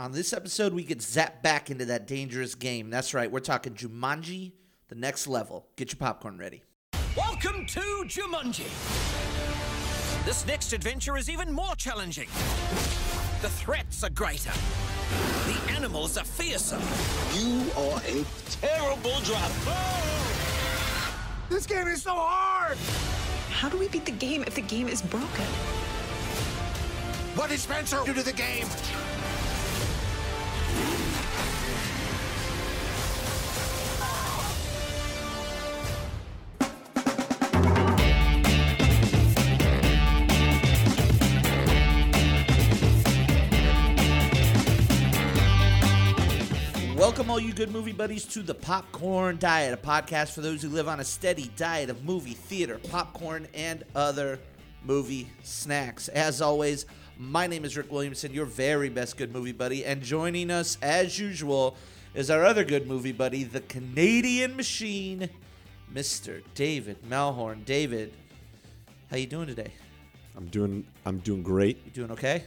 On this episode, we get zapped back into that dangerous game. That's right, we're talking Jumanji, the next level. Get your popcorn ready. Welcome to Jumanji. This next adventure is even more challenging. The threats are greater. The animals are fearsome. You are a terrible driver. This game is so hard! How do we beat the game if the game is broken? What did Spencer do to the game? You good movie buddies, to the Popcorn Diet, a podcast for those who live on a steady diet of movie, theater, popcorn, and other movie snacks. As always, my name is Rick Williamson, your very best good movie buddy, and joining us, as usual, is our other good movie buddy, the Canadian Machine, Mr. David Malhorn. David, how you doing today? I'm doing I'm doing great. You doing okay?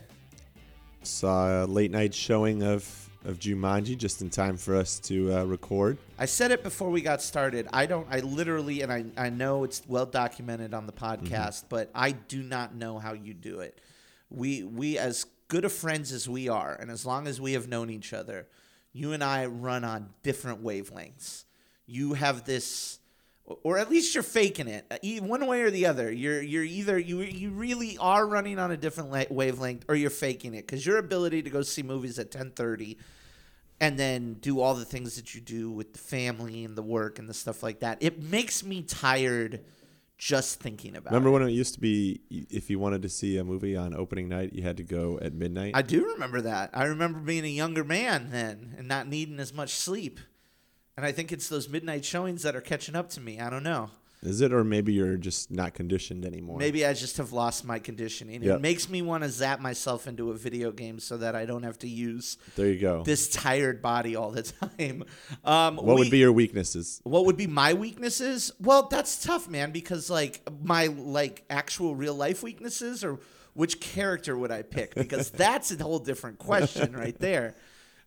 Saw a late night showing of of Jumanji just in time for us to uh, record. I said it before we got started. I don't. I literally, and I, I know it's well documented on the podcast, Mm-hmm. but I do not know how you do it. We we as good of friends as we are, and as long as we have known each other, you and I run on different wavelengths. You have this, or at least you're faking it, uh, one way or the other. You're you're either you you really are running on a different la- wavelength, or you're faking it because your ability to go see movies at ten thirty and then do all the things that you do with the family and the work and the stuff like that. It makes me tired just thinking about it. Remember it. when it used to be if you wanted to see a movie on opening night, you had to go at midnight? I do remember that. I remember being a younger man then and not needing as much sleep. And I think it's those midnight showings that are catching up to me. I don't know. Is it or maybe you're just not conditioned anymore? Maybe I just have lost my conditioning. It makes me want to zap myself into a video game so that I don't have to use There you go. this tired body all the time. Um, what we- would be your weaknesses? What would be my weaknesses? Well, that's tough, man, because like my like actual real life weaknesses or which character would I pick? Because that's a whole different question right there.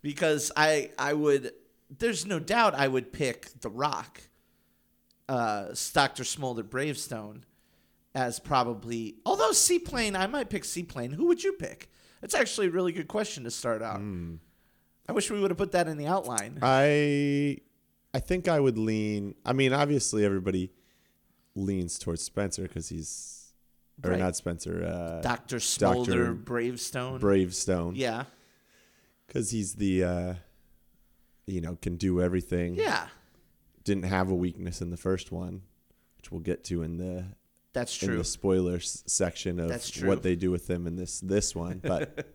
Because I I would there's no doubt I would pick The Rock, uh, Dr. Smolder Bravestone, as probably although Seaplane, I might pick Seaplane. Who would you pick? That's actually a really good question to start out. I wish we would have put that in the outline. I I think I would lean. I mean, obviously everybody leans towards Spencer because he's or Right. not Spencer. Uh, Dr. Smolder Dr. Bravestone. Bravestone. Yeah. because he's the uh, you know can do everything. Yeah. Didn't have a weakness in the first one, which we'll get to in the That's in true. the spoilers section of That's true. what they do with him in this this one. But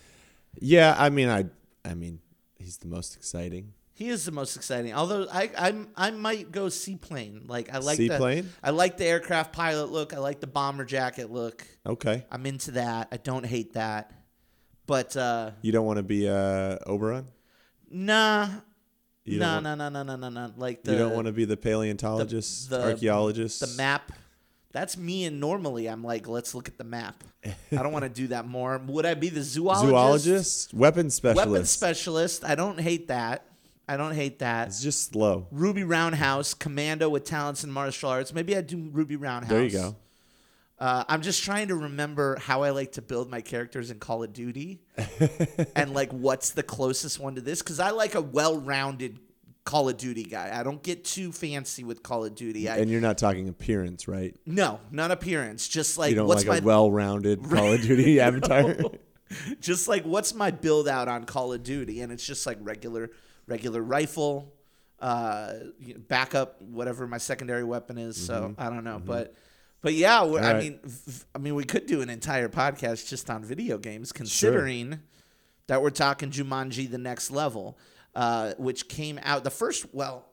yeah, I mean, I I mean, he's the most exciting. He is the most exciting. Although I I'm, I might go seaplane. Like I like Seaplane? The, I like the aircraft pilot look. I like the bomber jacket look. Okay, I'm into that. I don't hate that. But uh, you don't want to be uh, Oberon. Nah, You nah, don't nah, nah, nah, nah, nah, nah. Like the you don't want to be the paleontologist, the- archaeologist, the map. That's me, and normally I'm like, let's look at the map. I don't want to do that more. Would I be the zoologist? zoologist, weapon specialist. Weapon specialist. I don't hate that. I don't hate that. It's just slow. Ruby Roundhouse, commando with talents in martial arts. Maybe I'd do Ruby Roundhouse. There you go. Uh, I'm just trying to remember how I like to build my characters in Call of Duty, and like what's the closest one to this? Because I like a well-rounded Call of Duty guy. I don't get too fancy with Call of Duty. I, And you're not talking appearance, right? no, not appearance. Just like You don't what's like my a well-rounded Call of Duty avatar. just like what's my build out on Call of Duty, and it's just like regular regular rifle, uh, backup, whatever my secondary weapon is. So I don't know, but but yeah, I right. mean, v- I mean, we could do an entire podcast just on video games, considering that we're talking Jumanji: The Next Level, uh, which came out the first. Well,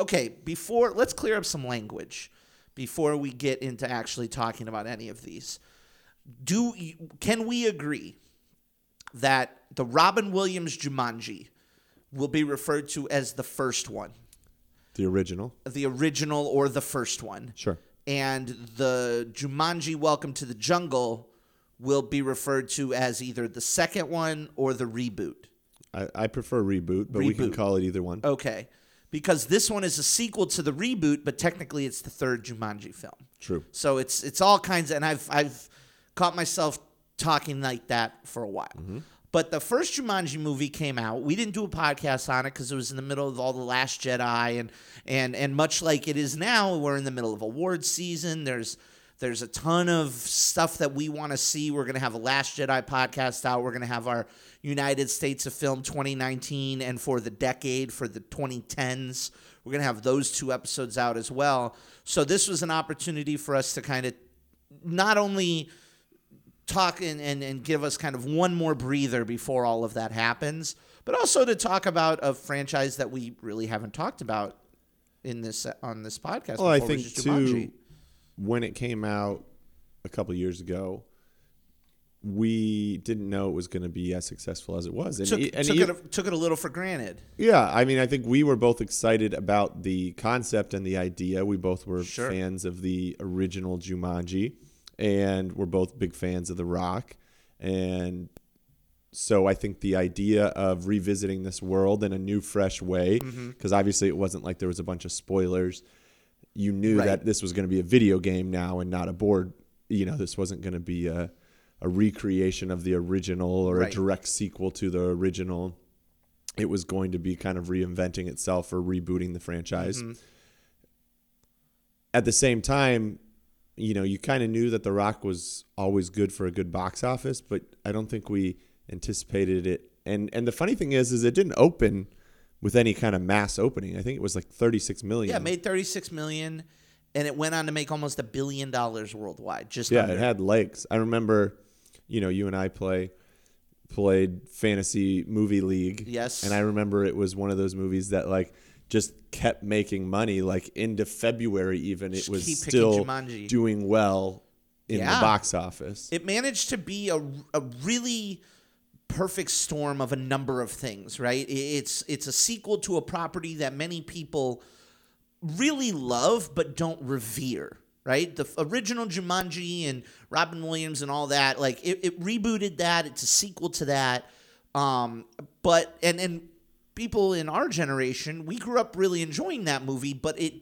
okay, before let's clear up some language before we get into actually talking about any of these. Do can we agree that the Robin Williams Jumanji will be referred to as the first one, the original. the original or the first one, Sure. And the Jumanji Welcome to the Jungle will be referred to as either the second one or the reboot. I, I prefer reboot, but we can call it either one. Okay. Because this one is a sequel to the reboot, but technically it's the third Jumanji film. True. So it's it's all kinds of, and I've I've caught myself talking like that for a while. Mm-hmm. But the first Jumanji movie came out. We didn't do a podcast on it because it was in the middle of all the Last Jedi, and and and much like it is now, we're in the middle of awards season. There's there's a ton of stuff that we want to see. We're gonna have a Last Jedi podcast out. We're gonna have our United States of Film 2019 and for the decade for the 2010s. We're gonna have those two episodes out as well. So this was an opportunity for us to kind of not only talk and, and, and give us kind of one more breather before all of that happens, but also to talk about a franchise that we really haven't talked about in this on this podcast. Well, I think too, when it came out a couple years ago, we didn't know it was going to be as successful as it was. And, took, e- and took, it, a- took it a little for granted. yeah, I mean, I think we were both excited about the concept and the idea. We both were Sure. fans of the original Jumanji, and we're both big fans of The Rock. And so I think the idea of revisiting this world in a new, fresh way, Mm-hmm. because obviously it wasn't like there was a bunch of spoilers. You knew Right. that this was going to be a video game now and not a board. You know, this wasn't going to be a, a recreation of the original or Right. a direct sequel to the original. It was going to be kind of reinventing itself or rebooting the franchise. Mm-hmm. At the same time, you know, you kind of knew that The Rock was always good for a good box office, but I don't think we anticipated it. And and the funny thing is, is it didn't open with any kind of mass opening. I think it was like 36 million. Yeah, it made 36 million and it went on to make almost a billion dollars worldwide. Just yeah, under. it had legs. I remember, you know, you and I play played fantasy movie league. Yes. and I remember it was one of those movies that like just kept making money. Like into February, even it Just was still Jumanji. doing well in Yeah. the box office. it managed to be a, a really perfect storm of a number of things right it's it's a sequel to a property that many people really love but don't revere right the original jumanji and robin williams and all that like it, it rebooted that it's a sequel to that um but and and people in our generation we grew up really enjoying that movie but it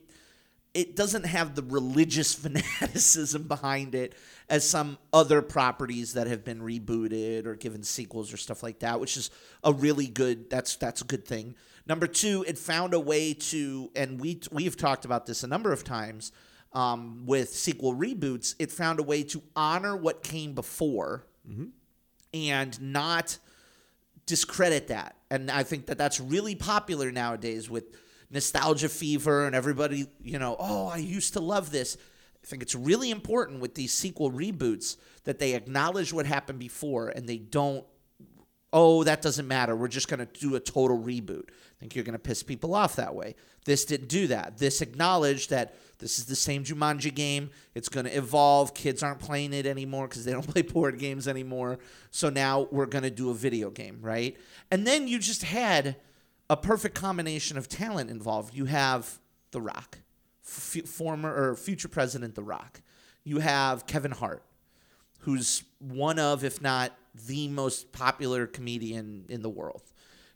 it doesn't have the religious fanaticism behind it as some other properties that have been rebooted or given sequels or stuff like that, which is a really good that's that's a good thing. Number two, it found a way to and we we've talked about this a number of times um, with sequel reboots. It found a way to honor what came before and not discredit that. And I think that that's really popular nowadays with nostalgia fever and everybody, you know, oh, I used to love this. I think it's really important with these sequel reboots that they acknowledge what happened before and they don't oh, that doesn't matter. We're just going to do a total reboot. Think you're going to piss people off that way. This didn't do that. This acknowledged that this is the same Jumanji game. It's going to evolve. Kids aren't playing it anymore because they don't play board games anymore. So now we're going to do a video game, right? And then you just had a perfect combination of talent involved. You have The Rock, f- former or future president The Rock. You have Kevin Hart who's one of, if not the most popular comedian in the world.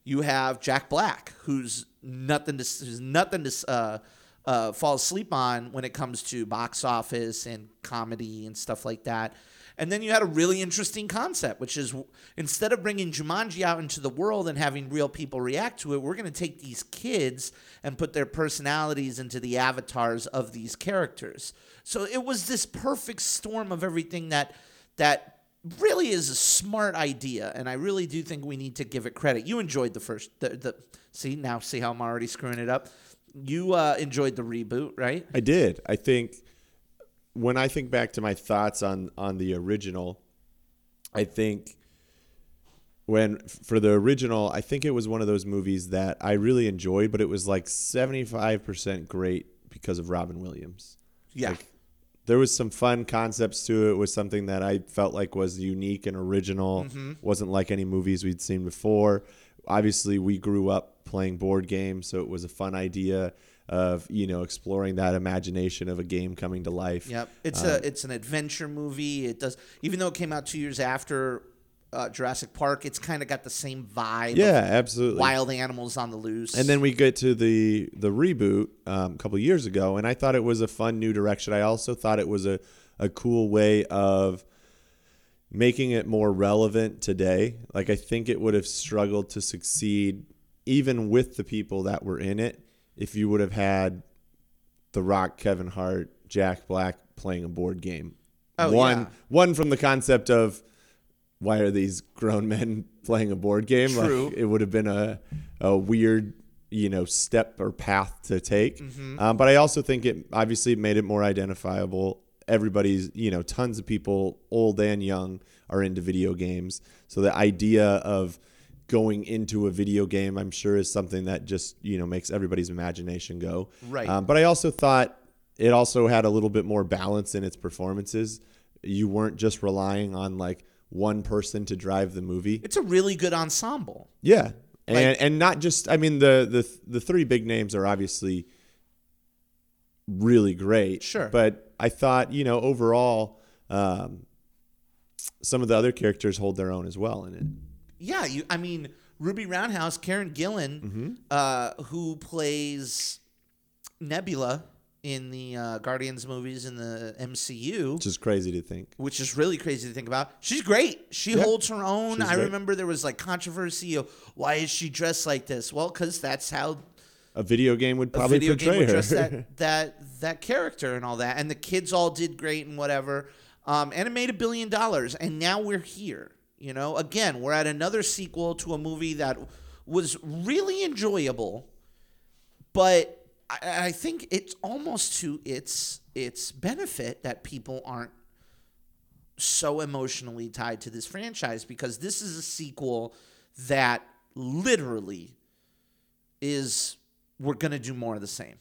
You have Jack Black, who's nothing to who's nothing to uh, uh, fall asleep on when it comes to box office and comedy and stuff like that. And then you had a really interesting concept, which is instead of bringing Jumanji out into the world and having real people react to it, we're going to take these kids and put their personalities into the avatars of these characters. So it was this perfect storm of everything that that really is a smart idea, and I really do think we need to give it credit. You enjoyed the first, the, the see now see how I'm already screwing it up. You uh, enjoyed the reboot, right? I did. I think when I think back to my thoughts on on the original, I think when for the original, I think it was one of those movies that I really enjoyed, but it was like seventy five percent great because of Robin Williams. Yeah. Like, there was some fun concepts to it. It was something that I felt like was unique and original. wasn't like any movies we'd seen before. Obviously, we grew up playing board games, so it was a fun idea. of you know exploring that imagination of a game coming to life. Yep. It's Uh, a it's an adventure movie. It does even though it came out two years after uh, Jurassic Park, it's kind of got the same vibe. Yeah, absolutely. Wild animals on the loose. And then we get to the the reboot um, a couple years ago, and I thought it was a fun new direction. I also thought it was a a cool way of making it more relevant today. Like I think it would have struggled to succeed even with the people that were in it if you would have had The Rock, Kevin Hart, Jack Black playing a board game. Oh, one yeah. one from the concept of why are these grown men playing a board game? Like, True. it would have been a a weird you know step or path to take. Mm-hmm. Um, but I also think it obviously made it more identifiable. Everybody's you know tons of people, old and young, are into video games. So the idea of going into a video game, I'm sure, is something that just you know makes everybody's imagination go. Right. Um, but I also thought it also had a little bit more balance in its performances. You weren't just relying on like one person to drive the movie. it's a really good ensemble. Yeah, and Like- and not just. I mean, the the the three big names are obviously really great. Sure. but I thought you know overall, um, some of the other characters hold their own as well in it. Yeah, you. I mean, Ruby Roundhouse, Karen Gillan, Mm-hmm. uh, who plays Nebula in the uh, Guardians movies in the MCU, Which is crazy to think. which is really crazy to think about. She's great. She Yeah, holds her own. she's I great. remember there was like controversy of why is she dressed like this? Well, because that's how A video game would a probably video game portray would her. that that that character and all that. And the kids all did great and whatever. Um, and it made a billion dollars. And now we're here. You know, again, we're at another sequel to a movie that was really enjoyable, but I, I think it's almost to its its benefit that people aren't so emotionally tied to this franchise because this is a sequel that literally is we're gonna do more of the same.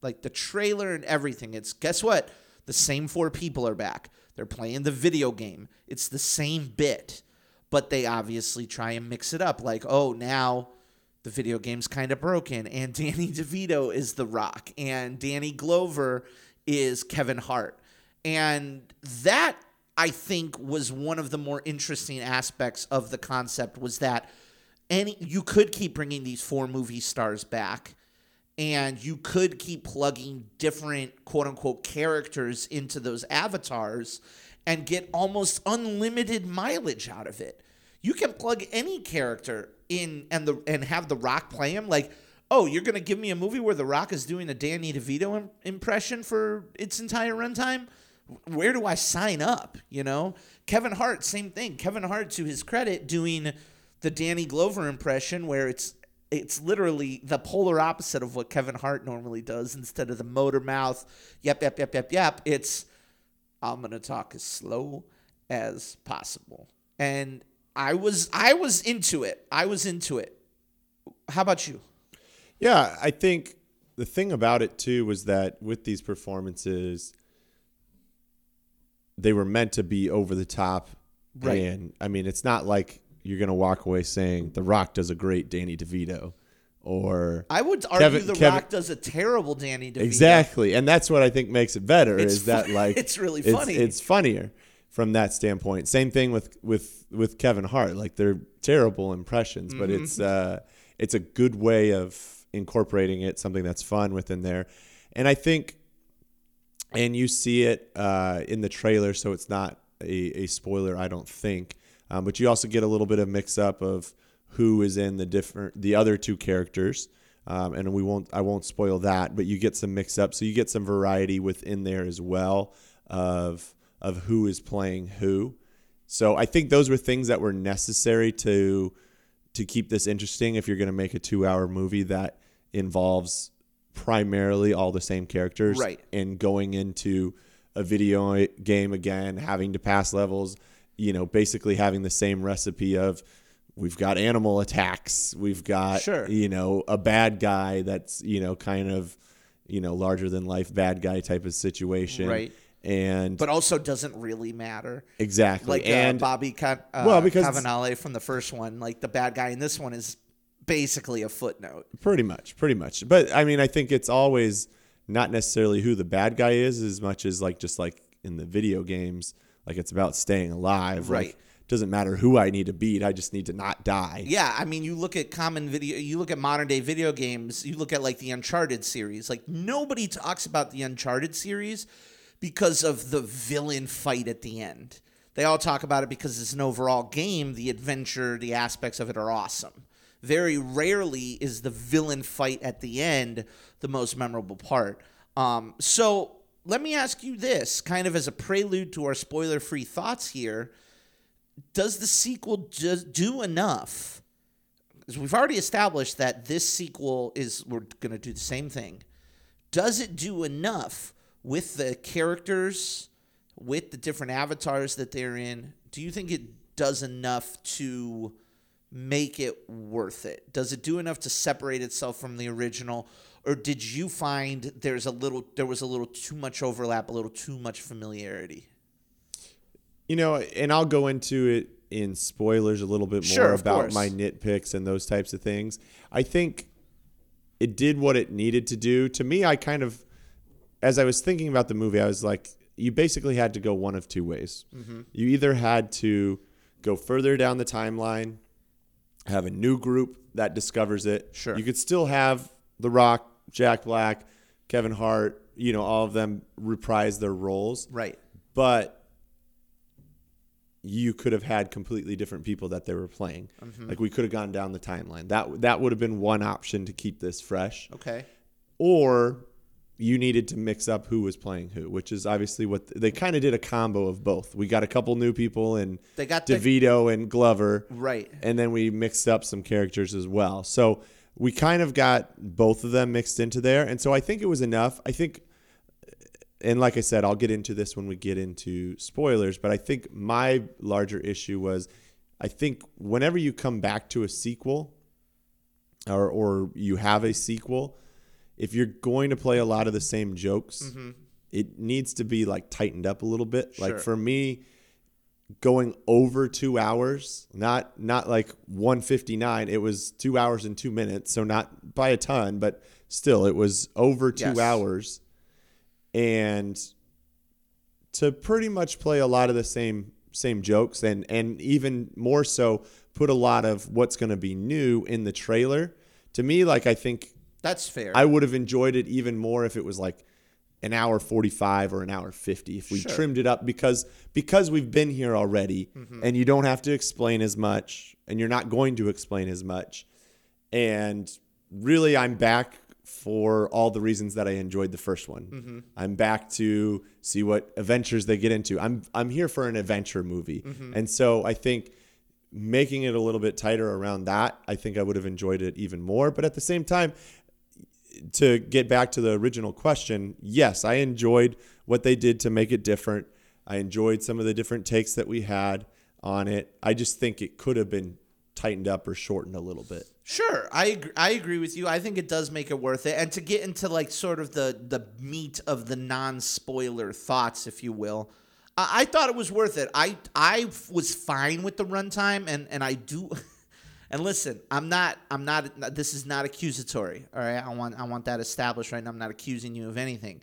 Like the trailer and everything. It's guess what? The same four people are back. They're playing the video game. It's the same bit, but they obviously try and mix it up. Like, oh, now the video game's kind of broken, and Danny DeVito is The Rock, and Danny Glover is Kevin Hart. And that I think was one of the more interesting aspects of the concept was that any you could keep bringing these four movie stars back and you could keep plugging different quote unquote characters into those avatars and get almost unlimited mileage out of it. You can plug any character in and the and have the Rock play him like Oh, you're gonna give me a movie where The Rock is doing a Danny DeVito im- impression for its entire runtime? Where do I sign up? You know, Kevin Hart, same thing. Kevin Hart, to his credit, doing the Danny Glover impression where it's it's literally the polar opposite of what Kevin Hart normally does. Instead of the motor mouth, yep, yep, yep, yep, yep, it's I'm gonna talk as slow as possible. And I was I was into it. I was into it. How about you? Yeah, I think the thing about it too was that with these performances, they were meant to be over the top. Right. And I mean, it's not like you're going to walk away saying The Rock does a great Danny DeVito or. I would argue Kevin- The Kevin- Rock does a terrible Danny DeVito. Exactly. And that's what I think makes it better It's is that like it's really funny. It's, funnier from that standpoint. Same thing with with with Kevin Hart. Like they're terrible impressions, but Mm-hmm. it's uh it's a good way of incorporating it, something that's fun within there. And I think and you see it uh, in the trailer, so it's not a, a spoiler, I don't think. Um, but you also get a little bit of mix up of who is in the different the other two characters, um, and we won't I won't spoil that, but you get some mix up, so you get some variety within there as well of of who is playing who. So I think those were things that were necessary to to keep this interesting. If you're going to make a two hour movie that involves primarily all the same characters, Right. and going into a video game again, having to pass levels, you know, basically having the same recipe of we've got animal attacks, we've got Sure. you know, a bad guy that's, you know, kind of, you know, larger than life bad guy type of situation. Right. And but also doesn't really matter. exactly. Like and uh, Bobby Ca- uh, Well, because- Cannavale from the first one, like the bad guy in this one is basically a footnote. Pretty much, pretty much. But I mean, I think it's always not necessarily who the bad guy is as much as like just like in the video games, like it's about staying alive. Right. Like, doesn't matter who I need to beat. I just need to not die. Yeah, I mean, you look at common video, you look at modern day video games, you look at like the Uncharted series. Like nobody talks about the Uncharted series because of the villain fight at the end. They all talk about it because it's an overall game. The adventure, the aspects of it are awesome. Very rarely is the villain fight at the end the most memorable part. Um, so let me ask you this, kind of as a prelude to our spoiler free thoughts here does the sequel just do enough? Because we've already established that this sequel is we're going to do the same thing. Does it do enough with the characters, with the different avatars that they're in? Do you think it does enough to make it worth it? Does it do enough to separate itself from the original? Or did you find there's a little there was a little too much overlap, a little too much familiarity? You know, and I'll go into it in spoilers a little bit more Sure, about course. my nitpicks and those types of things. I think it did what it needed to do. To me, I kind of, as I was thinking about the movie, I was like, you basically had to go one of two ways. Mm-hmm. You either had to go further down the timeline, have a new group that discovers it. Sure. You could still have The Rock, Jack Black, Kevin Hart, you know, all of them reprise their roles Right. but you could have had completely different people that they were playing. Mm-hmm. Like we could have gone down the timeline. That that would have been one option to keep this fresh. Okay. Or you needed to mix up who was playing who, which is obviously what they kind of did a combo of both. We got a couple new people and They got the- DeVito and Glover, Right. and then we mixed up some characters as well. So we kind of got both of them mixed into there, and so I think it was enough. I think and like I said, I'll get into this when we get into spoilers, but I think my larger issue was I think whenever you come back to a sequel or or you have a sequel, if you're going to play a lot of the same jokes, mm-hmm. it needs to be like tightened up a little bit. Like for me, going over two hours, not not like 159. It was two hours and two minutes, so not by a ton, but still, it was over two Yes. hours, and to pretty much play a lot of the same same jokes, and and even more so, put a lot of what's going to be new in the trailer. To me, like I think That's fair. I would have enjoyed it even more if it was like an hour 45 or an hour 50 if we Sure. trimmed it up because because we've been here already Mm-hmm. and you don't have to explain as much and you're not going to explain as much and really I'm back for all the reasons that I enjoyed the first one. Mm-hmm. I'm back to see what adventures they get into. I'm I'm here for an adventure movie. Mm-hmm. And so I think making it a little bit tighter around that, I think I would have enjoyed it even more, but at the same time to get back to the original question, yes, I enjoyed what they did to make it different. I enjoyed some of the different takes that we had on it. I just think it could have been tightened up or shortened a little bit. Sure, I agree, I agree with you. I think it does make it worth it, and to get into like sort of the the meat of the non spoiler thoughts, if you will, I, I thought it was worth it. I I was fine with the runtime, and and I do. And listen, I'm not. I'm not. This is not accusatory. All right, I want. I want that established right now. I'm not accusing you of anything.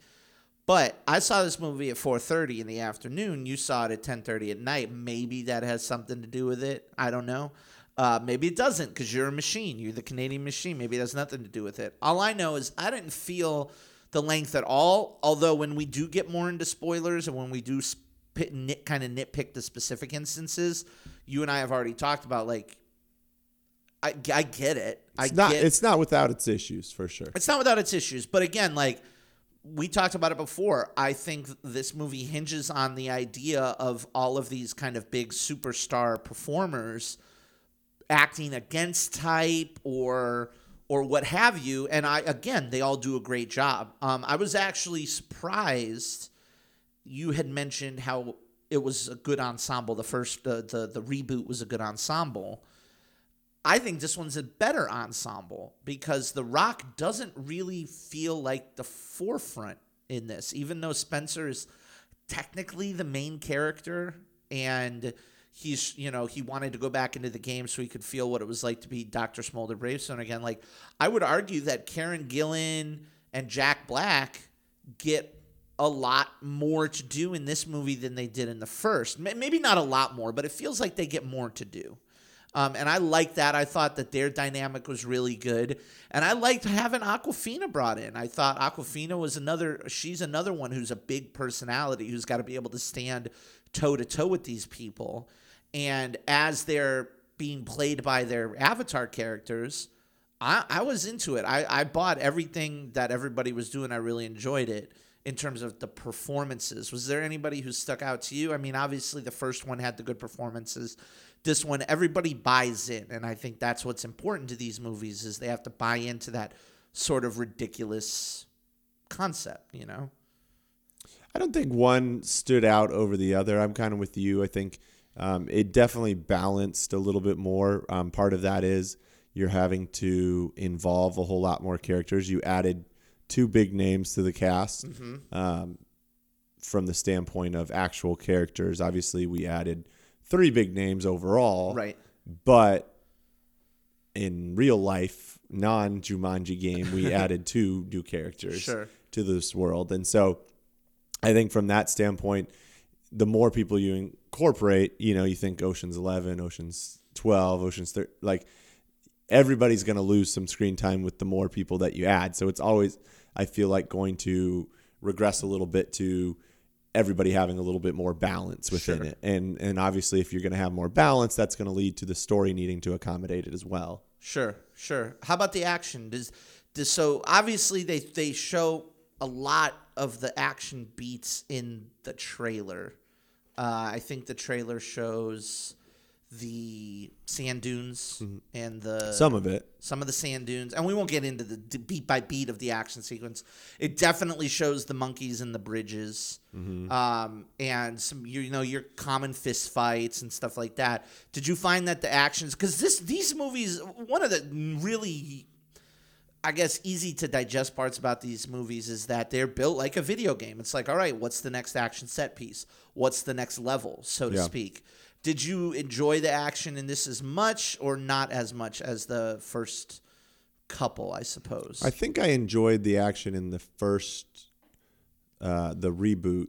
But I saw this movie at 4:30 in the afternoon. You saw it at 10:30 at night. Maybe that has something to do with it. I don't know. Uh, maybe it doesn't because you're a machine. You're the Canadian machine. Maybe it has nothing to do with it. All I know is I didn't feel the length at all. Although when we do get more into spoilers and when we do spit, nit, kind of nitpick the specific instances, you and I have already talked about like. I, I get it. I It's not get it's not without its issues for sure. it's not without its issues, but again, like we talked about it before, I think this movie hinges on the idea of all of these kind of big superstar performers acting against type or or what have you, and I again, they all do a great job. Um, I was actually surprised you had mentioned how it was a good ensemble. The first, the the, the reboot was a good ensemble. I think this one's a better ensemble because The Rock doesn't really feel like the forefront in this, even though Spencer is technically the main character and he's you know he wanted to go back into the game so he could feel what it was like to be Dr. Smolder Bravestone again. Like I would argue that Karen Gillan and Jack Black get a lot more to do in this movie than they did in the first. Maybe not a lot more, but it feels like they get more to do. Um, and I liked that. I thought that their dynamic was really good, and I liked having Awkwafina brought in. I thought Awkwafina was another. She's another one who's a big personality who's got to be able to stand toe to toe with these people. And as they're being played by their avatar characters, I, I was into it. I, I bought everything that everybody was doing. I really enjoyed it in terms of the performances. Was there anybody who stuck out to you? I mean, obviously the first one had the good performances. This one, everybody buys in, and I think that's what's important to these movies is they have to buy into that sort of ridiculous concept. You know? I don't think one stood out over the other. I'm kind of with you. I think um, it definitely balanced a little bit more. Um, part of that is you're having to involve a whole lot more characters. You added two big names to the cast um, from the standpoint of actual characters. Obviously, we added three big names overall. Right. But in real life, non Jumanji game, we added two new characters Sure. to this world. And so I think from that standpoint, the more people you incorporate, you know, you think Ocean's 11, Ocean's 12, Ocean's 30, like everybody's going to lose some screen time with the more people that you add. So it's always, I feel like, going to regress a little bit to everybody having a little bit more balance within Sure. it. And and obviously if you're going to have more balance, that's going to lead to the story needing to accommodate it as well. Sure, sure. How about the action? Does, does so obviously they they show a lot of the action beats in the trailer. Uh, I think the trailer shows the sand dunes and the Some of it. some of the sand dunes, and we won't get into the beat by beat of the action sequence. It definitely shows the monkeys and the bridges, um, and some you, you know your common fist fights and stuff like that. Did you find that the actions? Because this these movies, one of the really I guess easy to digest parts about these movies is that they're built like a video game. It's like, all right, what's the next action set piece? What's the next level, so to Yeah. speak? Did you enjoy the action in this as much or not as much as the first couple, I suppose? I think I enjoyed the action in the first uh the reboot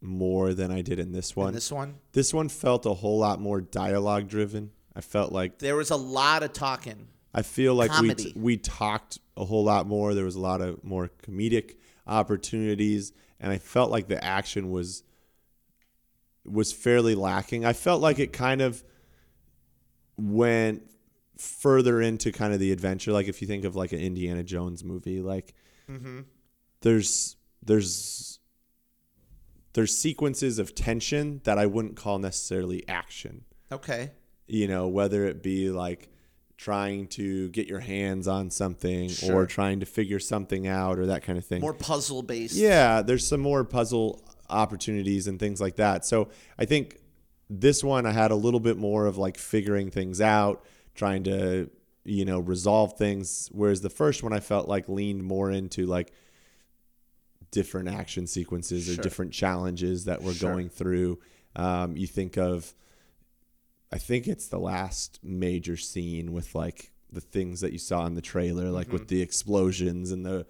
more than I did in this one. in this one, This one felt a whole lot more dialogue driven. I felt like there was a lot of talking. I feel like we t- we talked a whole lot more. There was a lot of more comedic opportunities, and I felt like the action was was fairly lacking. I felt like it kind of went further into kind of the adventure. Like if you think of like an Indiana Jones movie, like mm-hmm. there's there's there's sequences of tension that I wouldn't call necessarily action Okay. you know, whether it be like trying to get your hands on something Sure. or trying to figure something out or that kind of thing. More puzzle based. yeah, there's some more puzzle opportunities and things like that. So I think this one I had a little bit more of like figuring things out, trying to, you know, resolve things. Whereas the first one I felt like leaned more into like different action sequences or different challenges that we're Sure. going through. Um, you think of, I think it's the last major scene with like the things that you saw in the trailer, like Mm-hmm. with the explosions and the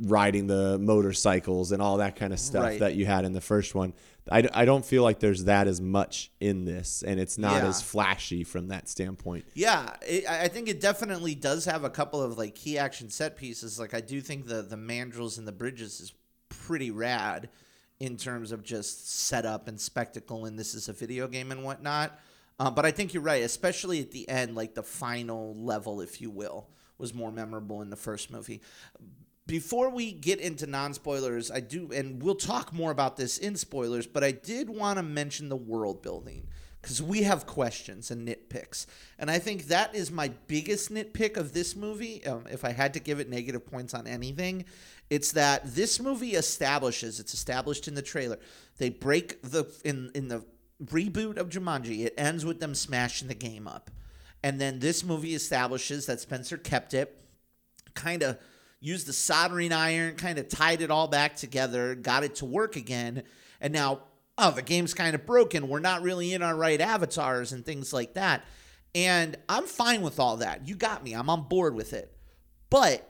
riding the motorcycles and all that kind of stuff Right. that you had in the first one. I, I don't feel like there's that as much in this, and it's not Yeah. as flashy from that standpoint. Yeah, it, I I think it definitely does have a couple of like key action set pieces. Like I do think the the mandrills and the bridges is pretty rad in terms of just setup and spectacle, and this is a video game and whatnot. Uh, but I think you're right, especially at the end, like the final level, if you will, was more memorable in the first movie. Before we get into non spoilers, I do, and we'll talk more about this in spoilers, but I did want to mention the world building because we have questions and nitpicks. And I think that is my biggest nitpick of this movie. Um, if I had to give it negative points on anything, it's that this movie establishes, it's established in the trailer. They break the, in, in the reboot of Jumanji, it ends with them smashing the game up. And then this movie establishes that Spencer kept it, kind of used the soldering iron, kind of tied it all back together, got it to work again. And now oh, the game's kind of broken. We're not really in our right avatars and things like that. And I'm fine with all that. You got me. I'm on board with it. But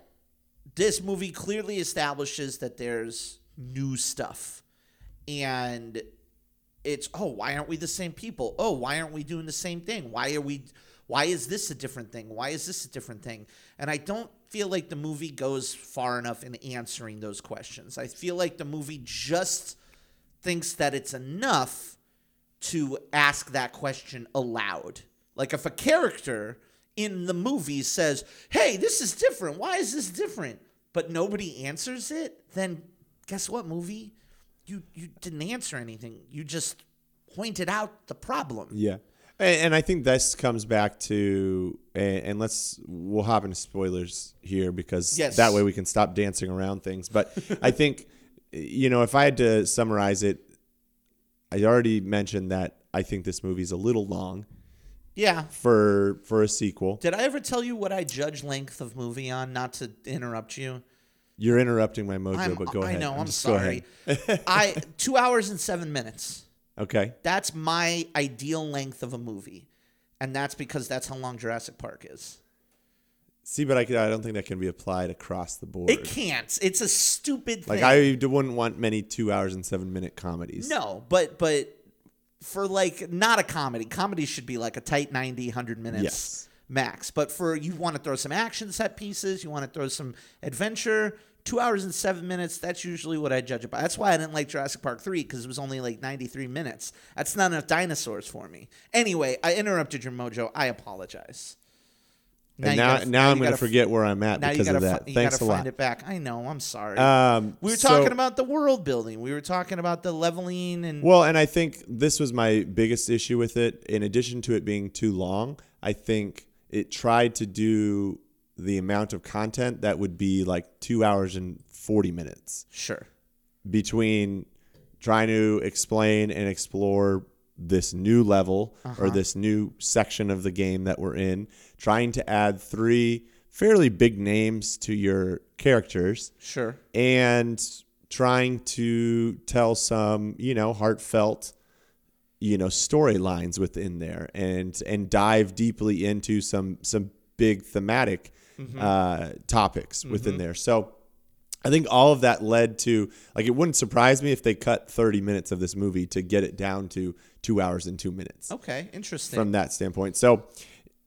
this movie clearly establishes that there's new stuff. And it's, oh, why aren't we the same people? Oh, why aren't we doing the same thing? Why are we why is this a different thing? Why is this a different thing? And I don't feel like the movie goes far enough in answering those questions. I feel like the movie just thinks that it's enough to ask that question aloud. Like if a character in the movie says, "Hey, this is different. Why is this different?" but nobody answers it, then guess what, movie? You you didn't answer anything. You just pointed out the problem. Yeah. And, and I think this comes back to, and, and let's, we'll hop into spoilers here because Yes. that way we can stop dancing around things. But I think, you know, if I had to summarize it, I already mentioned that I think this movie's a little long Yeah. for for a sequel. Did I ever tell you what I judge length of movie on? Not to interrupt you. You're interrupting my mojo, I'm, but go I ahead. I know. I'm, go sorry. I two hours and seven minutes. Okay. That's my ideal length of a movie, and that's because that's how long Jurassic Park is. See, but I, I don't think that can be applied across the board. It can't. It's a stupid Like thing. I d- wouldn't want many two hours and seven minute comedies. No, but but for like not a comedy. Comedy should be like a tight 90 100 minutes Yes. max. But for you want to throw some action set pieces, you want to throw some adventure, 2 hours and 7 minutes, that's usually what I judge it by. That's why I didn't like Jurassic Park 3 cuz it was only like 93 minutes. That's not enough dinosaurs for me. Anyway, I interrupted your mojo. I apologize. And now, gotta- now, you I'm going to forget where I'm at Now because of that. fi- Thanks gotta a find lot. it back. I know. I'm sorry. Um, we were so- talking about the world building. We were talking about the leveling and Well, and I think this was my biggest issue with it. In addition to it being too long, I think it tried to do the amount of content that would be like two hours and 40 minutes sure. between trying to explain and explore this new level Uh-huh. or this new section of the game that we're in, trying to add three fairly big names to your characters Sure. and trying to tell some, you know, heartfelt, you know, storylines within there and and dive deeply into some some big thematic uh, topics within there. So I think all of that led to like it wouldn't surprise me if they cut 30 minutes of this movie to get it down to 2 hours and 2 minutes Okay. Interesting. from that standpoint. So,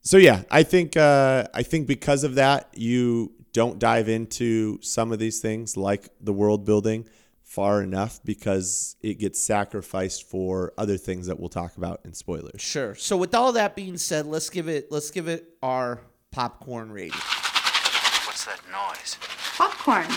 so yeah, I think uh, I think because of that, you don't dive into some of these things like the world building far enough because it gets sacrificed for other things that we'll talk about in spoilers. Sure. So with all that being said, let's give it let's give it our popcorn rating. What's that noise? Popcorn.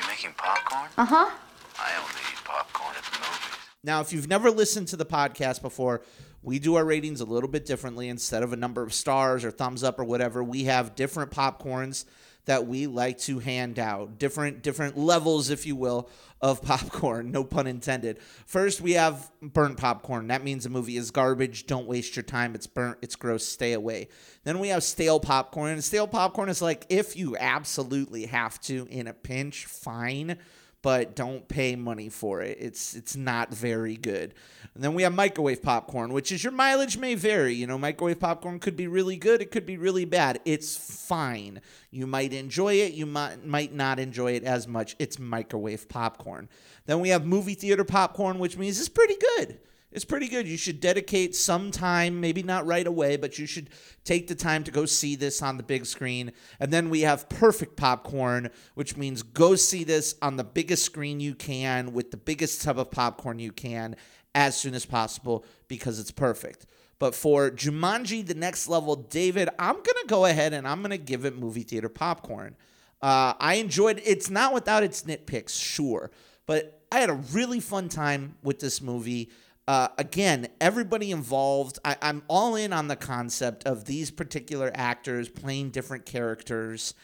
You making popcorn? Uh huh. I only eat popcorn at the movies. Now, if you've never listened to the podcast before, we do our ratings a little bit differently. Instead of a number of stars or thumbs up or whatever, we have different popcorns that we like to hand out. Different different levels, if you will, of popcorn. No pun intended. First, we have burnt popcorn. That means a movie is garbage. Don't waste your time. It's burnt. It's gross. Stay away. Then we have stale popcorn. And stale popcorn is like if you absolutely have to in a pinch, fine but don't pay money for it. It's it's not very good. And then we have microwave popcorn, which is your mileage may vary. You know, microwave popcorn could be really good, it could be really bad. It's fine. You might enjoy it, you might might not enjoy it as much. It's microwave popcorn. Then we have movie theater popcorn, which means it's pretty good. It's pretty good. You should dedicate some time, maybe not right away, but you should take the time to go see this on the big screen. And then we have perfect popcorn, which means go see this on the biggest screen you can with the biggest tub of popcorn you can as soon as possible because it's perfect. But for Jumanji, the next level, David, I'm going to go ahead and I'm going to give it movie theater popcorn. Uh, I enjoyed It's not without its nitpicks, sure. But I had a really fun time with this movie. Uh, again, everybody involved, I, I'm all in on the concept of these particular actors playing different characters.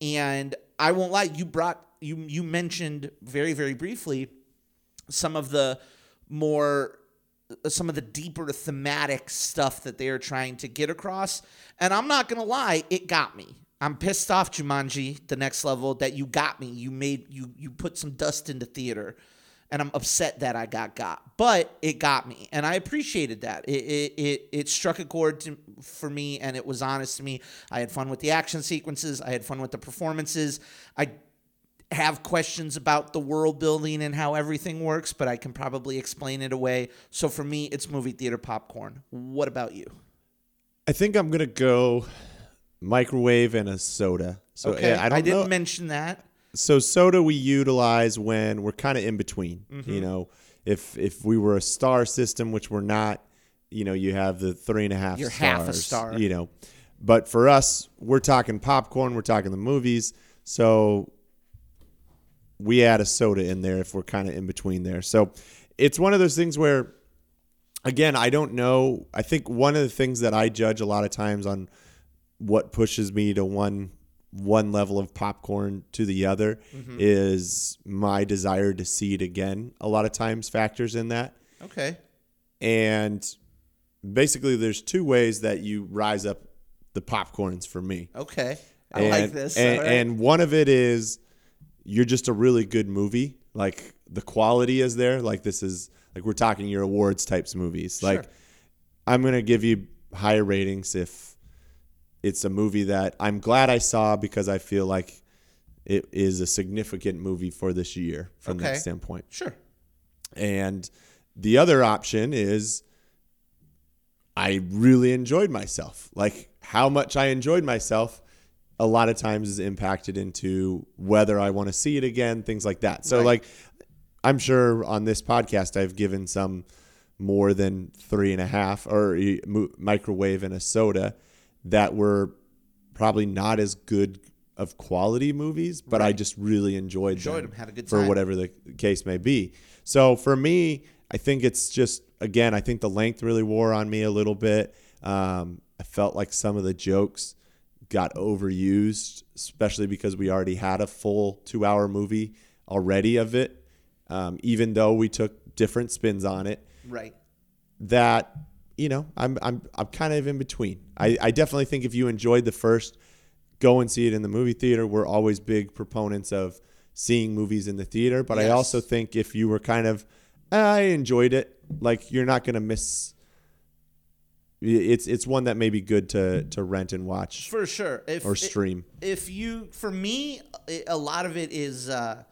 And I won't lie, you brought, you, you mentioned very, very briefly some of the more some of the deeper thematic stuff that they are trying to get across. And I'm not gonna lie, it got me. I'm pissed off, Jumanji, the next level, that you got me. You made you you put some dust into theater. And I'm upset that I got got. But it got me, and I appreciated that. It it it, it struck a chord to, for me, and it was honest to me. I had fun with the action sequences. I had fun with the performances. I have questions about the world building and how everything works, but I can probably explain it away. So for me, it's movie theater popcorn. What about you? I think I'm gonna go microwave and a soda. So Okay, yeah, I don't didn't know. mention that. So soda we utilize when we're kind of in between. Mm-hmm. You know, if if we were a star system, which we're not, you know, you have the three and a half. You're stars, half a star. You know, but for us, we're talking popcorn. We're talking the movies. So we add a soda in there if we're kind of in between there. So it's one of those things where, again, I don't know. I think one of the things that I judge a lot of times on what pushes me to one one level of popcorn to the other mm-hmm. is my desire to see it again. A lot of times factors in that. Okay. And basically there's two ways that you rise up the popcorns for me. Okay. I and, like this. And, right. and one of it is you're just a really good movie. Like the quality is there. Like this is like we're talking your awards types movies. Like I'm gonna give you higher ratings if it's a movie that I'm glad I saw because I feel like it is a significant movie for this year from Okay. that standpoint. sure. And the other option is I really enjoyed myself. Like how much I enjoyed myself a lot of times is impacted into whether I want to see it again, things like that. So Right. like I'm sure on this podcast I've given some more than three and a half or microwave and a soda that were probably not as good of quality movies, but I just really enjoyed, Enjoyed them, them, had a good for time. whatever the case may be. So for me, I think it's just again, I think the length really wore on me a little bit. Um, I felt like some of the jokes got overused, especially because we already had a full two-hour movie already of it. Um, even though we took different spins on it, Right. that you know I'm I'm I'm kind of in between. I, I definitely think if you enjoyed the first, go and see it in the movie theater. We're always big proponents of seeing movies in the theater, but I also think if you were kind of "Ah, I enjoyed it, like you're not gonna miss. It's it's one that may be good to to rent and watch For sure. If, or stream. If you, for me, a lot of it is. Uh,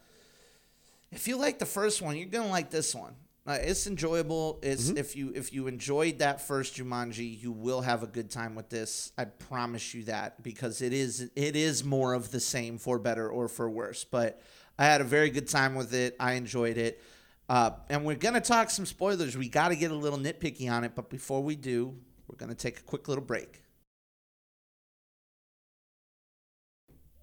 if you like the first one, you're gonna like this one. Uh, it's enjoyable. It's Mm-hmm. if you if you enjoyed that first Jumanji, you will have a good time with this. I promise you that because it is it is more of the same for better or for worse. But I had a very good time with it. I enjoyed it. Uh, and we're gonna talk some spoilers. We got to get a little nitpicky on it, but before we do, we're gonna take a quick little break.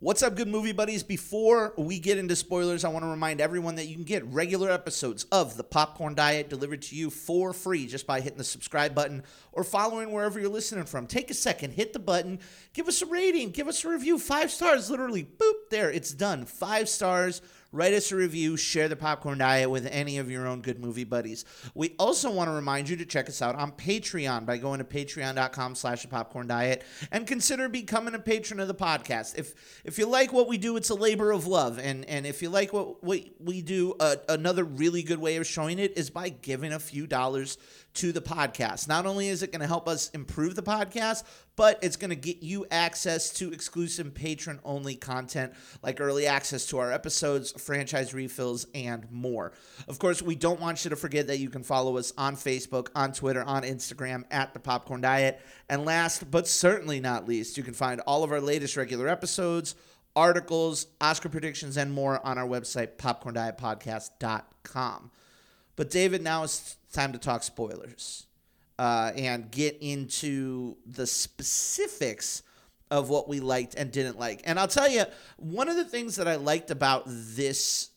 What's up, good movie buddies? Before we get into spoilers, I want to remind everyone that you can get regular episodes of The Popcorn Diet delivered to you for free just by hitting the subscribe button or following wherever you're listening from. Take a second, hit the button, give us a rating, give us a review. Five stars, literally, boop, there, it's done. Five stars. Write us a review, share the popcorn diet with any of your own good movie buddies. We also want to remind you to check us out on Patreon by going to patreon.com slash the popcorn diet and consider becoming a patron of the podcast. If if you like what we do, it's a labor of love. And and if you like what we, we do, uh, another really good way of showing it is by giving a few dollars to the podcast. Not only is it going to help us improve the podcast, but it's going to get you access to exclusive patron only content like early access to our episodes, franchise refills, and more. Of course, we don't want you to forget that you can follow us on Facebook, on Twitter, on Instagram at The Popcorn Diet. And last but certainly not least, you can find all of our latest regular episodes, articles, Oscar predictions, and more on our website, popcorndietpodcast.com. But David, now it's time to talk spoilers uh, and get into the specifics of what we liked and didn't like. And I'll tell you, one of the things that I liked about this,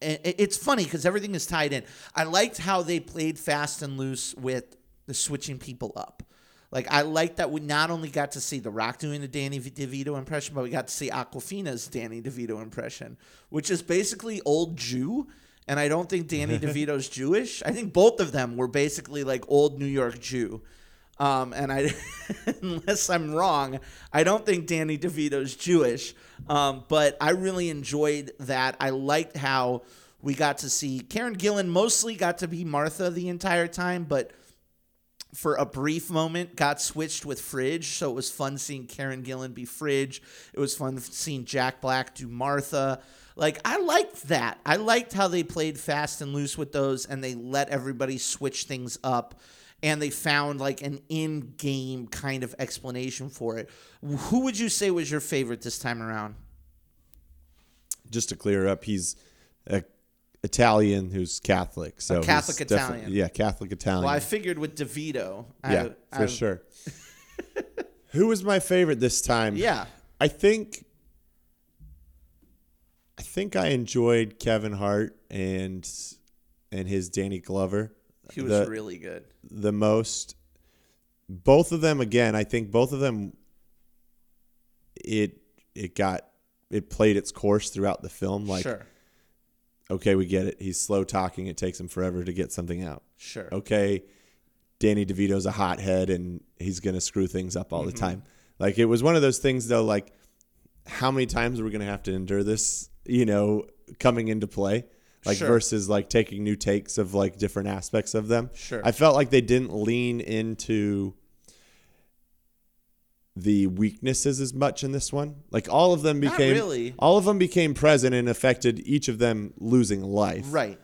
it's funny because everything is tied in. I liked how they played fast and loose with the switching people up. Like I liked that we not only got to see The Rock doing the Danny DeVito impression, but we got to see Awkwafina's Danny DeVito impression, which is basically old Jew. And I don't think Danny DeVito's Jewish. I think both of them were basically like old New York Jew. Um, and I, unless I'm wrong, I don't think Danny DeVito's Jewish. Um, but I really enjoyed that. I liked how We got to see Karen Gillan mostly got to be Martha the entire time, but for a brief moment got switched with Fridge. So it was fun seeing Karen Gillan be Fridge. It was fun seeing Jack Black do Martha. Like I liked that. I liked how they played fast and loose with those and they let everybody switch things up and they found like an in-game kind of explanation for it. Who would you say was your favorite this time around? Just to clear up, he's a Italian who's Catholic. So he's Catholic Italian. Yeah, Catholic Italian. Well, I figured with DeVito. I- yeah, for I- sure. Who was my favorite this time? Yeah. I think I think I enjoyed Kevin Hart and and his Danny Glover. He was the, really good. the most. Both of them again. I think both of them. It it got it played its course throughout the film. Like sure. okay, we get it. He's slow talking. It takes him forever to get something out. Sure. Okay, Danny DeVito's a hothead and he's gonna screw things up all the Mm-hmm. time. Like it was one of those things though. Like how many times are we gonna have to endure this? You know, coming into play. Like Sure. versus like taking new takes of like different aspects of them. Sure. I felt like they didn't lean into the weaknesses as much in this one. Like all of them became really. all of them became present and affected each of them losing life Right.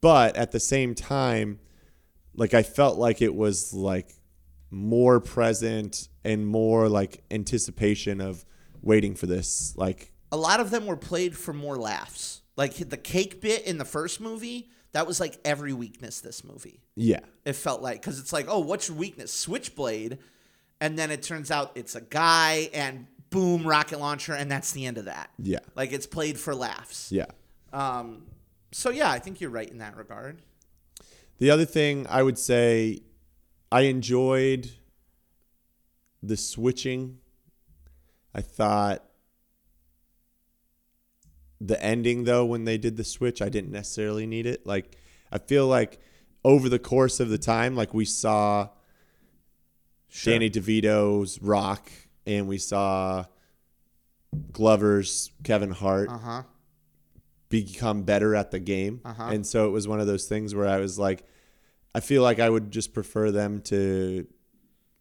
but at the same time like i felt like it was like more present and more like anticipation of waiting for this like a lot of them were played for more laughs. Like the cake bit in the first movie, that was like every weakness this movie. yeah It felt like because it's like, oh, what's your weakness? Switchblade, and then it turns out it's a guy, and boom, rocket launcher, and that's the end of that. yeah Like it's played for laughs. yeah Um. So yeah, I think you're right in that regard. the other thing i would say i enjoyed the switching i thought the ending though when they did the switch i didn't necessarily need it like i feel like over the course of the time like we saw danny devito's rock and we saw glover's kevin hart Uh huh. become better at the game Uh-huh. and so it was one of those things where i was like i feel like i would just prefer them to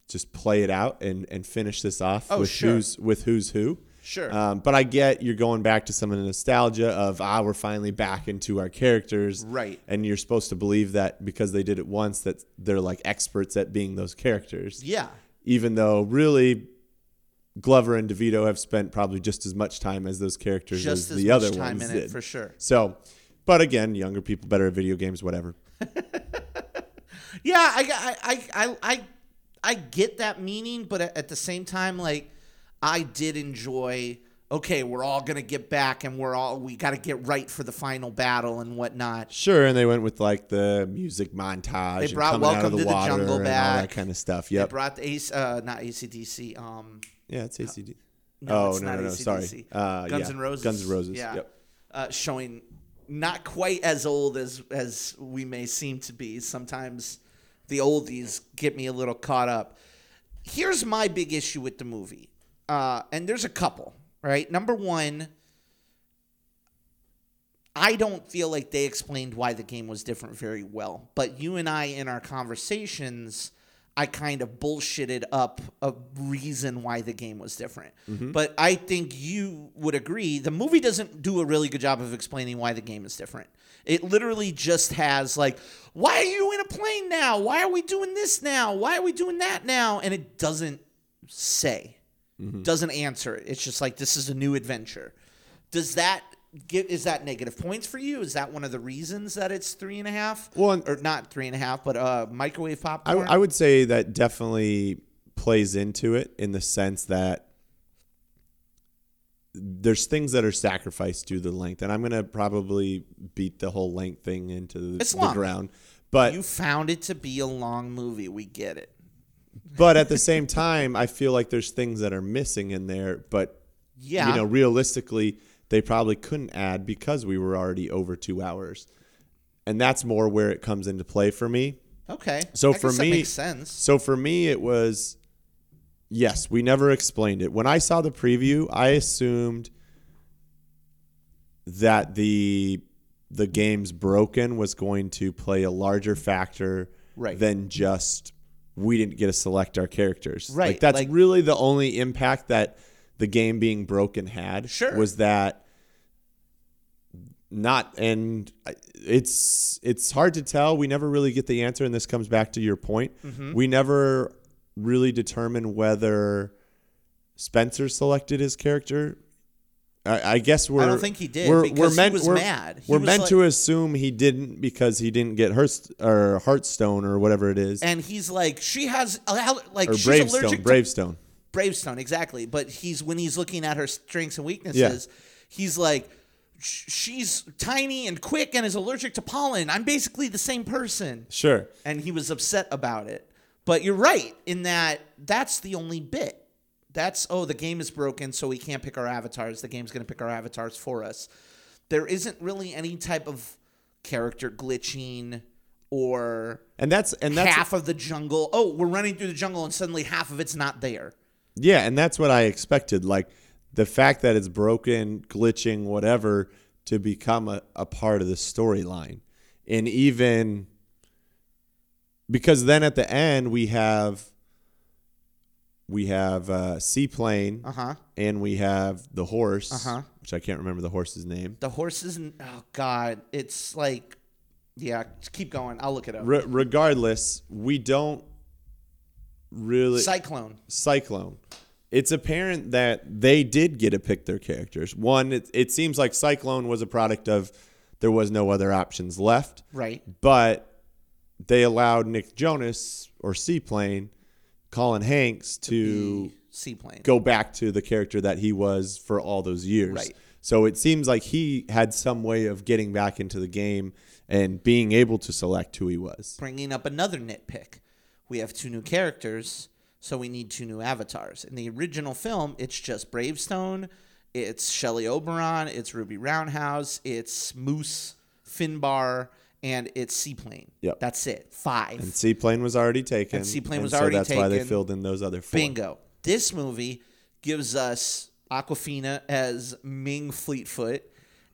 just play it out and and finish this off Oh, with sure. who's with who's who Sure. um, but I get you're going back to some of the nostalgia of ah, we're finally back into our characters, Right. And you're supposed to believe that because they did it once, that they're like experts at being those characters. Yeah. Even though really, Glover and DeVito have spent probably just as much time as those characters Just as as the much other time ones in it, did for sure. So, but again, younger people better at video games, whatever. Yeah, I, I, I, I, I, I get that meaning, but at the same time, like, I did enjoy. Okay, we're all gonna get back, and we're all we got to get right for the final battle and whatnot. Sure, and they went with like the music montage. They and brought Welcome the to the Jungle and all that kind of stuff. They brought the Ace, uh, not ACDC. Um, yeah, it's ACD. no, oh it's no, not no, no, AC/DC. sorry. Uh, Guns yeah. N' Roses. Guns and Roses. Yeah. Yep. Uh, showing not quite as old as as we may seem to be. Sometimes the oldies get me a little caught up. Here's my big issue with the movie, uh, and there's a couple. Right, number one. I don't feel like they explained why the game was different very well. But you and I, in our conversations, I kind of bullshitted up a reason why the game was different. But I think you would agree the movie doesn't do a really good job of explaining why the game is different. It literally just has, like, why are you in a plane now? Why are we doing this now? Why are we doing that now? And it doesn't say, doesn't answer it. It's just like, this is a new adventure. Does that get is that negative points for you? Is that one of the reasons that it's three and a half? Well, or not three and a half, but uh, microwave I, popcorn. I would say that definitely plays into it in the sense that there's things that are sacrificed due to the length, and I'm gonna probably beat the whole length thing into the, the ground. But you found it to be a long movie. We get it. But at the same time, I feel like there's things that are missing in there. But Yeah. you know, realistically, they probably couldn't add because we were already over two hours, and that's more where it comes into play for me. Okay. So I for me, that makes sense. So for me, it was yes. We never explained it. When I saw the preview, I assumed that the the game's broken was going to play a larger factor Right. than just we didn't get to select our characters. Right, Like that's like- really the only impact that the game being broken had. Sure. Was that not and it's it's hard to tell. We never really get the answer, and this comes back to your point. Mm-hmm. We never really determine whether Spencer selected his character. I, I guess we're. I don't think he did, We're, because we're he meant, was we're, mad. He we're was meant like- to assume he didn't because he didn't get Hearst or Heartstone or whatever it is, And he's like, she has uh, like or she's Bravestone. allergic to Bravestone. Bravestone, exactly. But he's when he's looking at her strengths and weaknesses, yeah. he's like, she's tiny and quick and is allergic to pollen. I'm basically the same person. Sure. And he was upset about it. But you're right in that that's the only bit. That's oh, the game is broken, so we can't pick our avatars. The game's gonna pick our avatars for us. There isn't really any type of character glitching or And that's and that's half of the jungle. Oh, we're running through the jungle and suddenly half of it's not there. Yeah, and that's what I expected. Like the fact that it's broken, glitching, whatever, to become a, a part of the storyline. And even because then at the end we have we have uh seaplane Uh-huh. and we have the horse, Uh-huh. which I can't remember the horse's name. The horses and oh god, it's like yeah, just keep going. I'll look it up. Re- regardless, we don't really Cyclone. Cyclone. It's apparent that they did get to pick their characters. One, it, it seems like Cyclone was a product of there was no other options left, Right. but they allowed Nick Jonas or Seaplane, Colin Hanks to Seaplane. go back to the character that he was for all those years. Right. So it seems like he had some way of getting back into the game and being able to select who he was. Bringing up another nitpick. We have two new characters, so we need two new avatars. In the original film, it's just Bravestone, it's Shelley Oberon, it's Ruby Roundhouse, it's Moose, Finbar, and it's Seaplane. Yep. That's it. Five. And Seaplane was already taken. And Seaplane was and was so already that's why they taken. filled in those other four. Bingo. This movie gives us Awkwafina as Ming Fleetfoot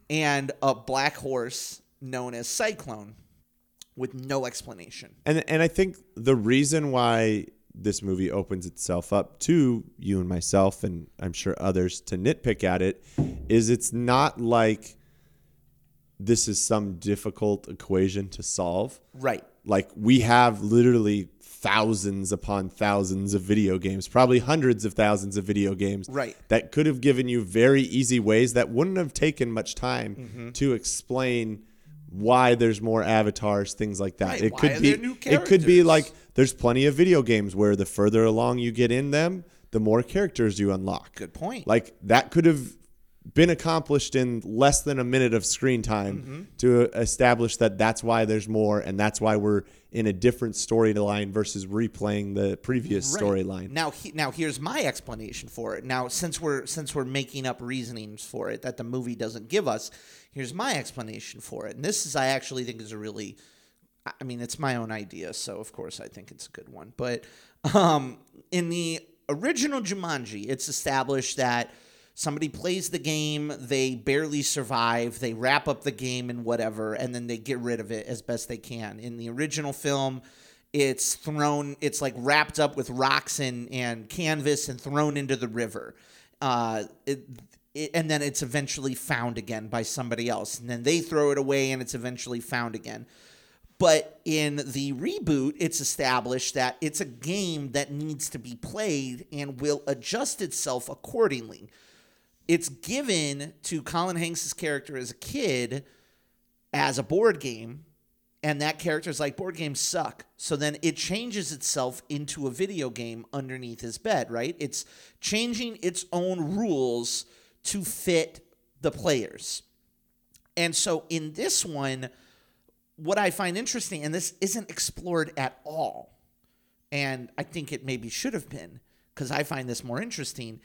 and a black horse known as Cyclone with no explanation. And and I think the reason why this movie opens itself up to you and myself and I'm sure others to nitpick at it is it's not like this is some difficult equation to solve. Right. Like we have literally thousands upon thousands of video games, probably hundreds of thousands of video games Right. that could have given you very easy ways that wouldn't have taken much time Mm-hmm. to explain why there's more avatars, things like that. Right, It why could be it could be like there's plenty of video games where the further along you get in them, the more characters you unlock. Good point. Like that could have been accomplished in less than a minute of screen time Mm-hmm. to establish that that's why there's more and that's why we're in a different storyline versus replaying the previous Right. storyline. Now, he, now here's my explanation for it. Now, since we're since we're making up reasonings for it that the movie doesn't give us, here's my explanation for it. And this is, I actually think, is a really, I mean, it's my own idea, so of course I think it's a good one. But um, in the original Jumanji, it's established that somebody plays the game, they barely survive, they wrap up the game and whatever, and then they get rid of it as best they can. In the original film, it's thrown, it's like wrapped up with rocks and, and canvas and thrown into the river. Uh, it, it, and then it's eventually found again by somebody else. And then they throw it away and it's eventually found again. But in the reboot, it's established that it's a game that needs to be played and will adjust itself accordingly. It's given to Colin Hanks' character as a kid as a board game, and that character's like, board games suck. So then it changes itself into a video game underneath his bed, right? It's changing its own rules to fit the players. And so in this one, what I find interesting, and this isn't explored at all, and I think it maybe should have been, because I find this more interesting.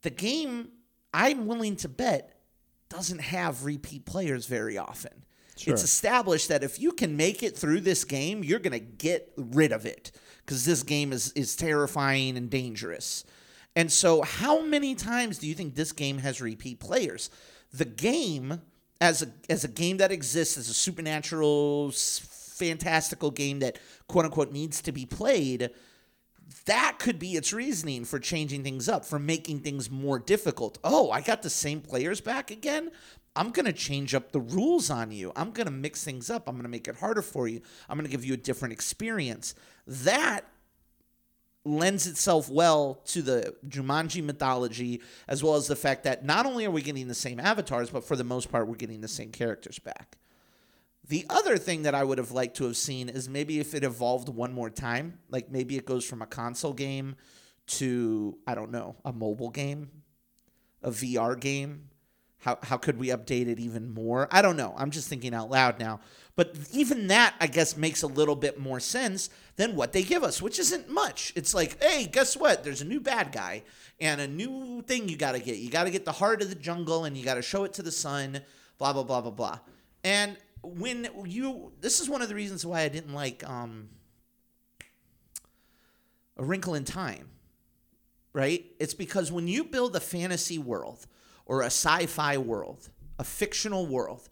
The game, I'm willing to bet, doesn't have repeat players very often. It's established that if you can make it through this game, you're going to get rid of it because this game is, is terrifying and dangerous. And so, how many times do you think this game has repeat players? The game as a as a game that exists as a supernatural fantastical game that quote unquote needs to be played that could be its reasoning for changing things up for making things more difficult. Oh i got the same players back again? I'm going to change up the rules on you. I'm going to mix things up. I'm going to make it harder for you. I'm going to give you a different experience. That lends itself well to the Jumanji mythology, as well as the fact that not only are we getting the same avatars, but for the most part, we're getting the same characters back. The other thing that I would have liked to have seen is maybe if it evolved one more time, like maybe it goes from a console game to, I don't know, a mobile game, a VR game. How, how could we update it even more? I don't know. I'm just thinking out loud now. But even that, I guess, makes a little bit more sense than what they give us, which isn't much. It's like, hey, guess what? There's a new bad guy and a new thing you got to get. You got to get the heart of the jungle and you got to show it to the sun, blah, blah, blah, blah, blah. And when you, this is one of the reasons why I didn't like um, A Wrinkle in Time right? It's because when you build a fantasy world or a sci fi world, a fictional world,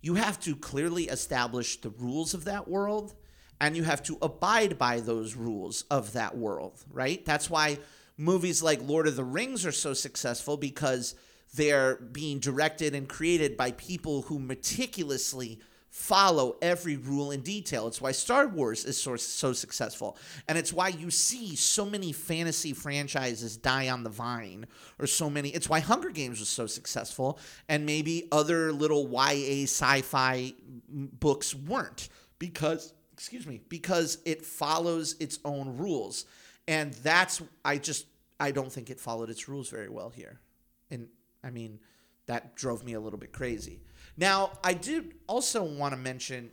you have to clearly establish the rules of that world and you have to abide by those rules of that world, right? That's why movies like Lord of the Rings are so successful because they're being directed and created by people who meticulously follow every rule in detail. It's why Star Wars is so, so successful. And it's why you see so many fantasy franchises die on the vine, or so many. It's why Hunger Games was so successful, and maybe other little YA sci fi books weren't because, excuse me, because it follows its own rules. And that's, I just, I don't think it followed its rules very well here. And I mean, that drove me a little bit crazy. Now, I did also want to mention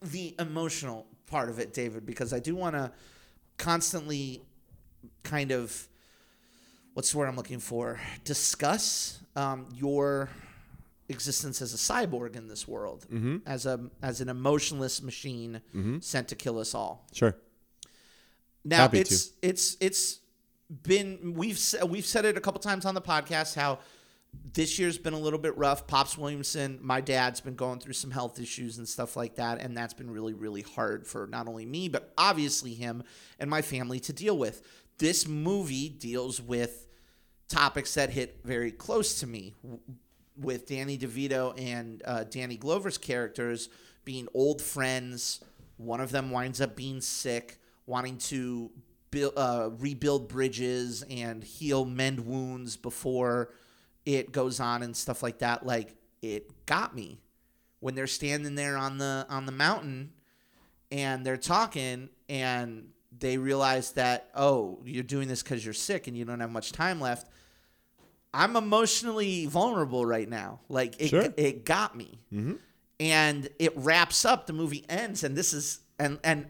the emotional part of it, David, because I do want to constantly kind of what's the word I'm looking for? Discuss um, your existence as a cyborg in this world, as a as an emotionless machine sent to kill us all. Sure. Now Happy it's it's it's been we've we've said it a couple times on the podcast how this year's been a little bit rough. Pops Williamson, my dad's been going through some health issues and stuff like that, and that's been really really hard for not only me but obviously him and my family to deal with. This movie deals with topics that hit very close to me with Danny DeVito and uh, Danny Glover's characters being old friends. One of them winds up being sick, wanting to build, uh, rebuild bridges and heal, mend wounds before it goes on and stuff like that. Like it got me when they're standing there on the on the mountain and they're talking and they realize that oh you're doing this because you're sick and you don't have much time left i'm emotionally vulnerable right now like it, Sure. it got me mm-hmm. and it wraps up the movie ends and this is and and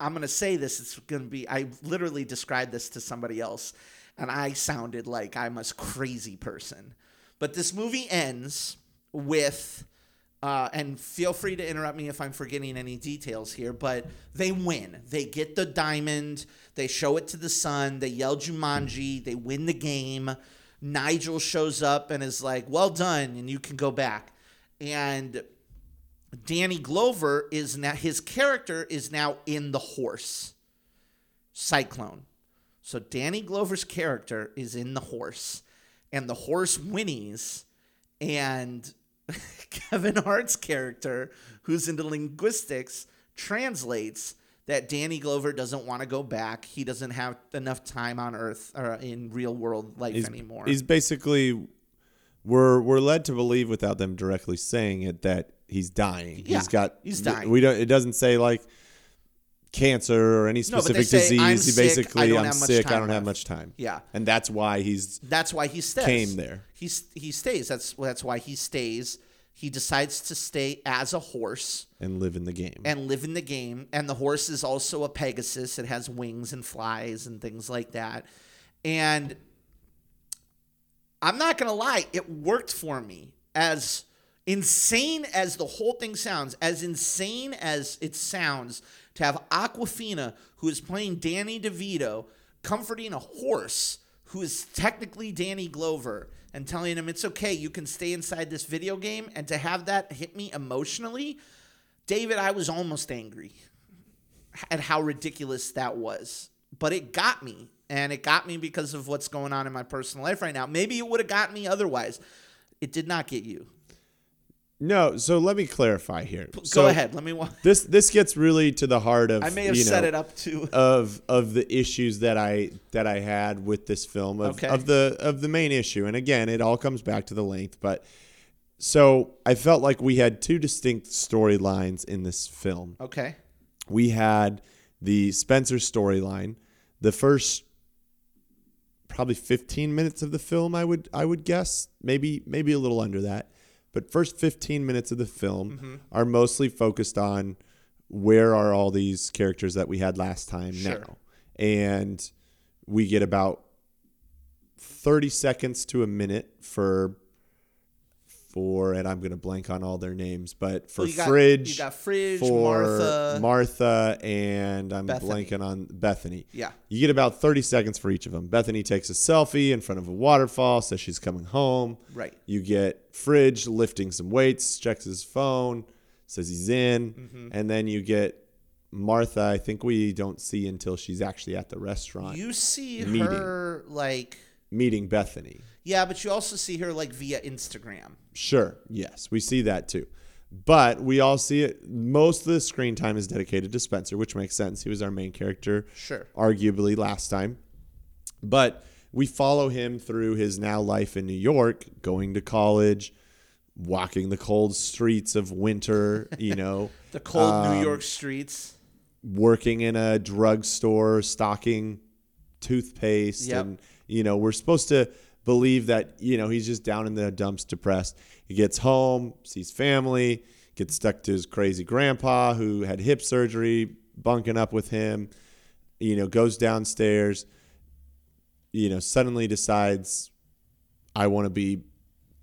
i'm gonna say this it's gonna be i literally described this to somebody else and i sounded like i'm a crazy person but this movie ends with uh, and feel free to interrupt me if I'm forgetting any details here, but they win. They get the diamond. They show it to the sun. They yell Jumanji. They win the game. Nigel shows up and is like, well done, and you can go back. And Danny Glover is now, his character is now in the horse, Cyclone. So Danny Glover's character is in the horse, and the horse whinnies, and Kevin Hart's character, who's into linguistics, translates that Danny Glover doesn't want to go back. He doesn't have enough time on Earth or in real world life He's, anymore. he's basically we're we're led to believe without them directly saying it that he's dying. Yeah, he's got he's dying. We don't. It doesn't say like cancer or any No, specific say, "I'm disease. sick, he basically, I'm sick. I don't have much time. Yeah. and that's why he's That's why he stays. Came there. He's he stays. That's that's why he stays. He decides to stay as a horse and live in the game. and live in the game. And the horse is also a Pegasus. It has wings and flies and things like that. And I'm not gonna lie, it worked for me. As insane as the whole thing sounds, as insane as it sounds to have Awkwafina, who is playing Danny DeVito, comforting a horse who is technically Danny Glover, and telling him it's okay, you can stay inside this video game, and to have that hit me emotionally, David, I was almost angry at how ridiculous that was. But it got me, and it got me because of what's going on in my personal life right now. Maybe it would have got me otherwise. It did not get you. No, so let me clarify here. Go So ahead. Let me. Wa- This this gets really to the heart of I may have you set it up to. of of the issues that I that I had with this film of, Okay. of the of the main issue. And again, it all comes back to the length, but so I felt like we had two distinct storylines in this film. Okay. We had the Spencer storyline, the first probably 15 minutes of the film I would I would guess, maybe maybe a little under that. But first 15 minutes of the film Mm-hmm. are mostly focused on where are all these characters that we had last time Sure. now. And we get about 30 seconds to a minute for for and I'm going to blank on all their names, but for Well, got- Fridge you got Fridge, for Martha. Martha and I'm Bethany. blanking on Bethany. Yeah. You get about 30 seconds for each of them. Bethany takes a selfie in front of a waterfall, says she's coming home. Right. You get Fridge lifting some weights, checks his phone, says he's in. Mm-hmm. And then you get Martha, I think we don't see until she's actually at the restaurant You see Meeting. her like. meeting Bethany. Yeah, but you also see her like via Instagram. Sure. Yes, we see that too. But we all see it. Most of the screen time is dedicated to Spencer, which makes sense. He was our main character, Sure. arguably last time. But we follow him through his now life in New York, going to college, walking the cold streets of winter, you know, The cold Um, New York streets. working in a drugstore, stocking toothpaste. Yep. And, you know, we're supposed to believe that, you know, he's just down in the dumps, depressed. He gets home, sees family, gets stuck to his crazy grandpa who had hip surgery, bunking up with him, you know, goes downstairs, you know, suddenly decides, I want to be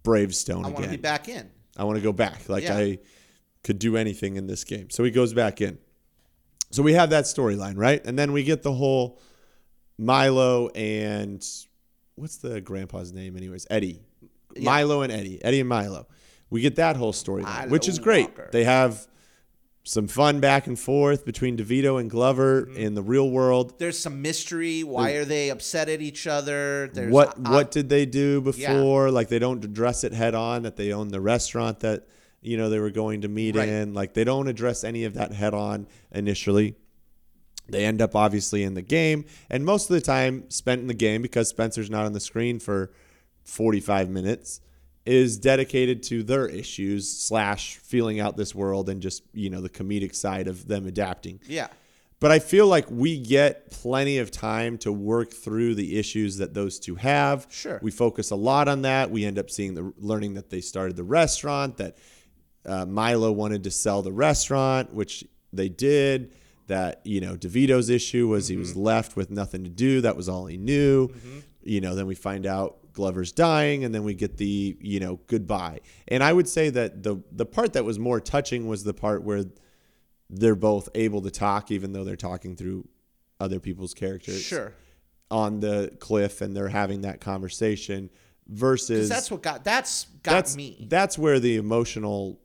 Bravestone I again. want to be back in. I want to go back. Like Yeah. I could do anything in this game. So he goes back in. So we have that storyline, right? And then we get the whole Milo and what's the grandpa's name, anyways? Eddie. Milo and Eddie. Eddie and Milo. We get that whole storyline, which is great. Walker. They have some fun back and forth between DeVito and Glover Mm-hmm. in the real world. There's some mystery. Why are they upset at each other? There's what uh, what did they do Yeah. before? Like they don't address it head on that they own the restaurant that you know they were going to meet Right. in. Like they don't address any of that head on initially. They end up obviously in the game, and most of the time spent in the game because Spencer's not on the screen for 45 minutes is dedicated to their issues slash feeling out this world and just you know the comedic side of them adapting. Yeah. But I feel like we get plenty of time to work through the issues that those two have. Sure. We focus a lot on that. We end up seeing the learning that they started the restaurant, that uh, Milo wanted to sell the restaurant, which they did. That you know, DeVito's issue was he was mm-hmm. left with nothing to do. That was all he knew. Mm-hmm. You know, then we find out Glover's dying, and then we get the you know goodbye. And I would say that the the part that was more touching was the part where they're both able to talk, even though they're talking through other people's characters Sure. on the cliff, and they're having that conversation. Versus that's what got that's got that's me. that's where the emotional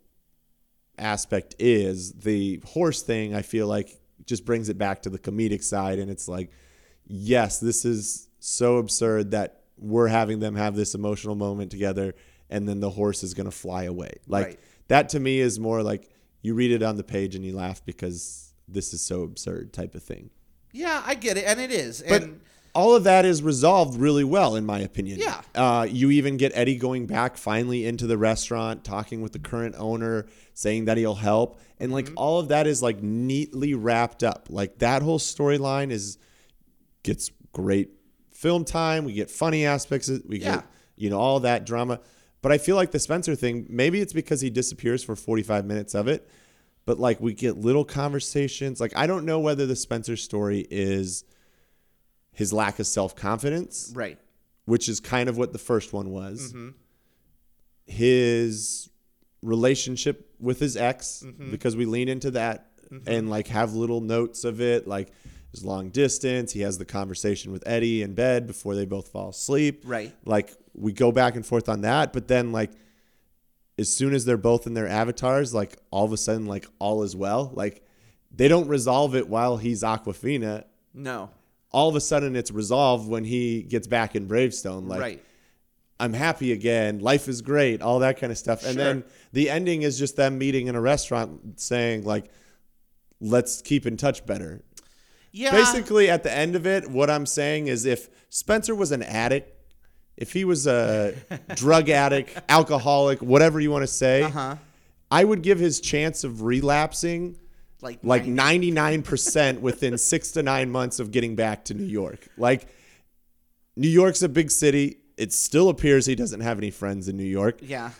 aspect is. The horse thing, I feel like, just brings it back to the comedic side, and it's like, yes, this is so absurd that we're having them have this emotional moment together, and then the horse is gonna fly away. Like Right. that to me is more like you read it on the page and you laugh because this is so absurd type of thing. yeah, I get it, and it is. But and all of that is resolved really well, in my opinion. Yeah. Uh, you even get Eddie going back finally into the restaurant, talking with the current owner, saying that he'll help. And like all of that is like neatly wrapped up. Like that whole storyline is gets great film time. We get funny aspects. We Yeah. get, you know, all that drama. But I feel like the Spencer thing, maybe it's because he disappears for 45 minutes of it. But like we get little conversations. Like I don't know whether the Spencer story is his lack of self confidence, right. which is kind of what the first one was. Mm-hmm. His relationship with his ex, Mm-hmm. because we lean into that and like have little notes of it. Like his long distance. He has the conversation with Eddie in bed before they both fall asleep. Right. Like we go back and forth on that, but then like as soon as they're both in their avatars, like all of a sudden, like all is well. Like they don't resolve it while he's Awkwafina. No. All of a sudden, it's resolved when he gets back in Bravestone. Like right. I'm happy again. Life is great. All that kind of stuff. And Sure. then the ending is just them meeting in a restaurant, saying like, "Let's keep in touch better." Yeah. Basically, at the end of it, what I'm saying is if Spencer was an addict, if he was a drug addict, alcoholic, whatever you want to say, Uh-huh. I would give his chance of relapsing like like 99% within six to nine months of getting back to New York. Like, New York's a big city. It still appears he doesn't have any friends in New York. Yeah.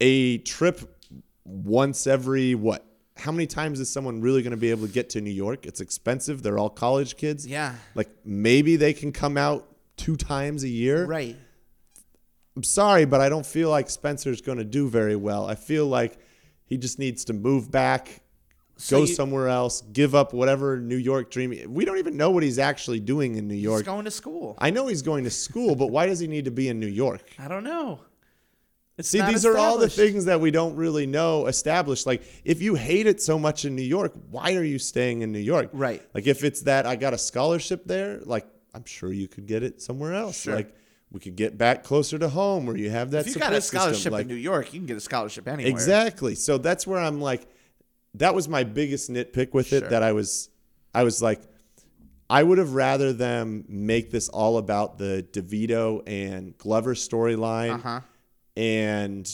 A trip once every what? How many times is someone really going to be able to get to New York? It's expensive. They're all college kids. Yeah. Like maybe they can come out two times a year. Right. I'm sorry, but I don't feel like Spencer's going to do very well. I feel like he just needs to move back, So go you- somewhere else, give up whatever New York dream. We don't even know what he's actually doing in New York. He's going to school. I know he's going to school, but why does he need to be in New York? I don't know. It's See, these are all the things that we don't really know established. Like, if you hate it so much in New York, why are you staying in New York? Right. Like, if it's that I got a scholarship there, like, I'm sure you could get it somewhere else. Sure. Like, we could get back closer to home where you have that If you got a scholarship Like, in New York, you can get a scholarship anywhere. Exactly. So that's where I'm like, that was my biggest nitpick with it. That I was, I was like, I would have rather them make this all about the DeVito and Glover storyline, Uh-huh. and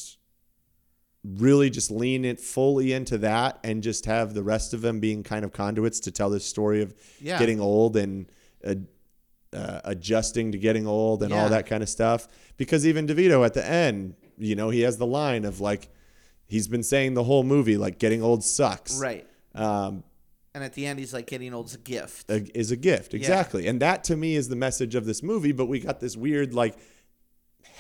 really just lean it fully into that, and just have the rest of them being kind of conduits to tell this story of Yeah. getting old and. Uh, uh, adjusting to getting old and Yeah. all that kind of stuff. Because even DeVito at the end, you know, he has the line of like, he's been saying the whole movie, like, getting old sucks. Right. Um, And at the end, he's like getting old's a gift. a- is a gift. Exactly. And that to me is the message of this movie. But we got this weird, like,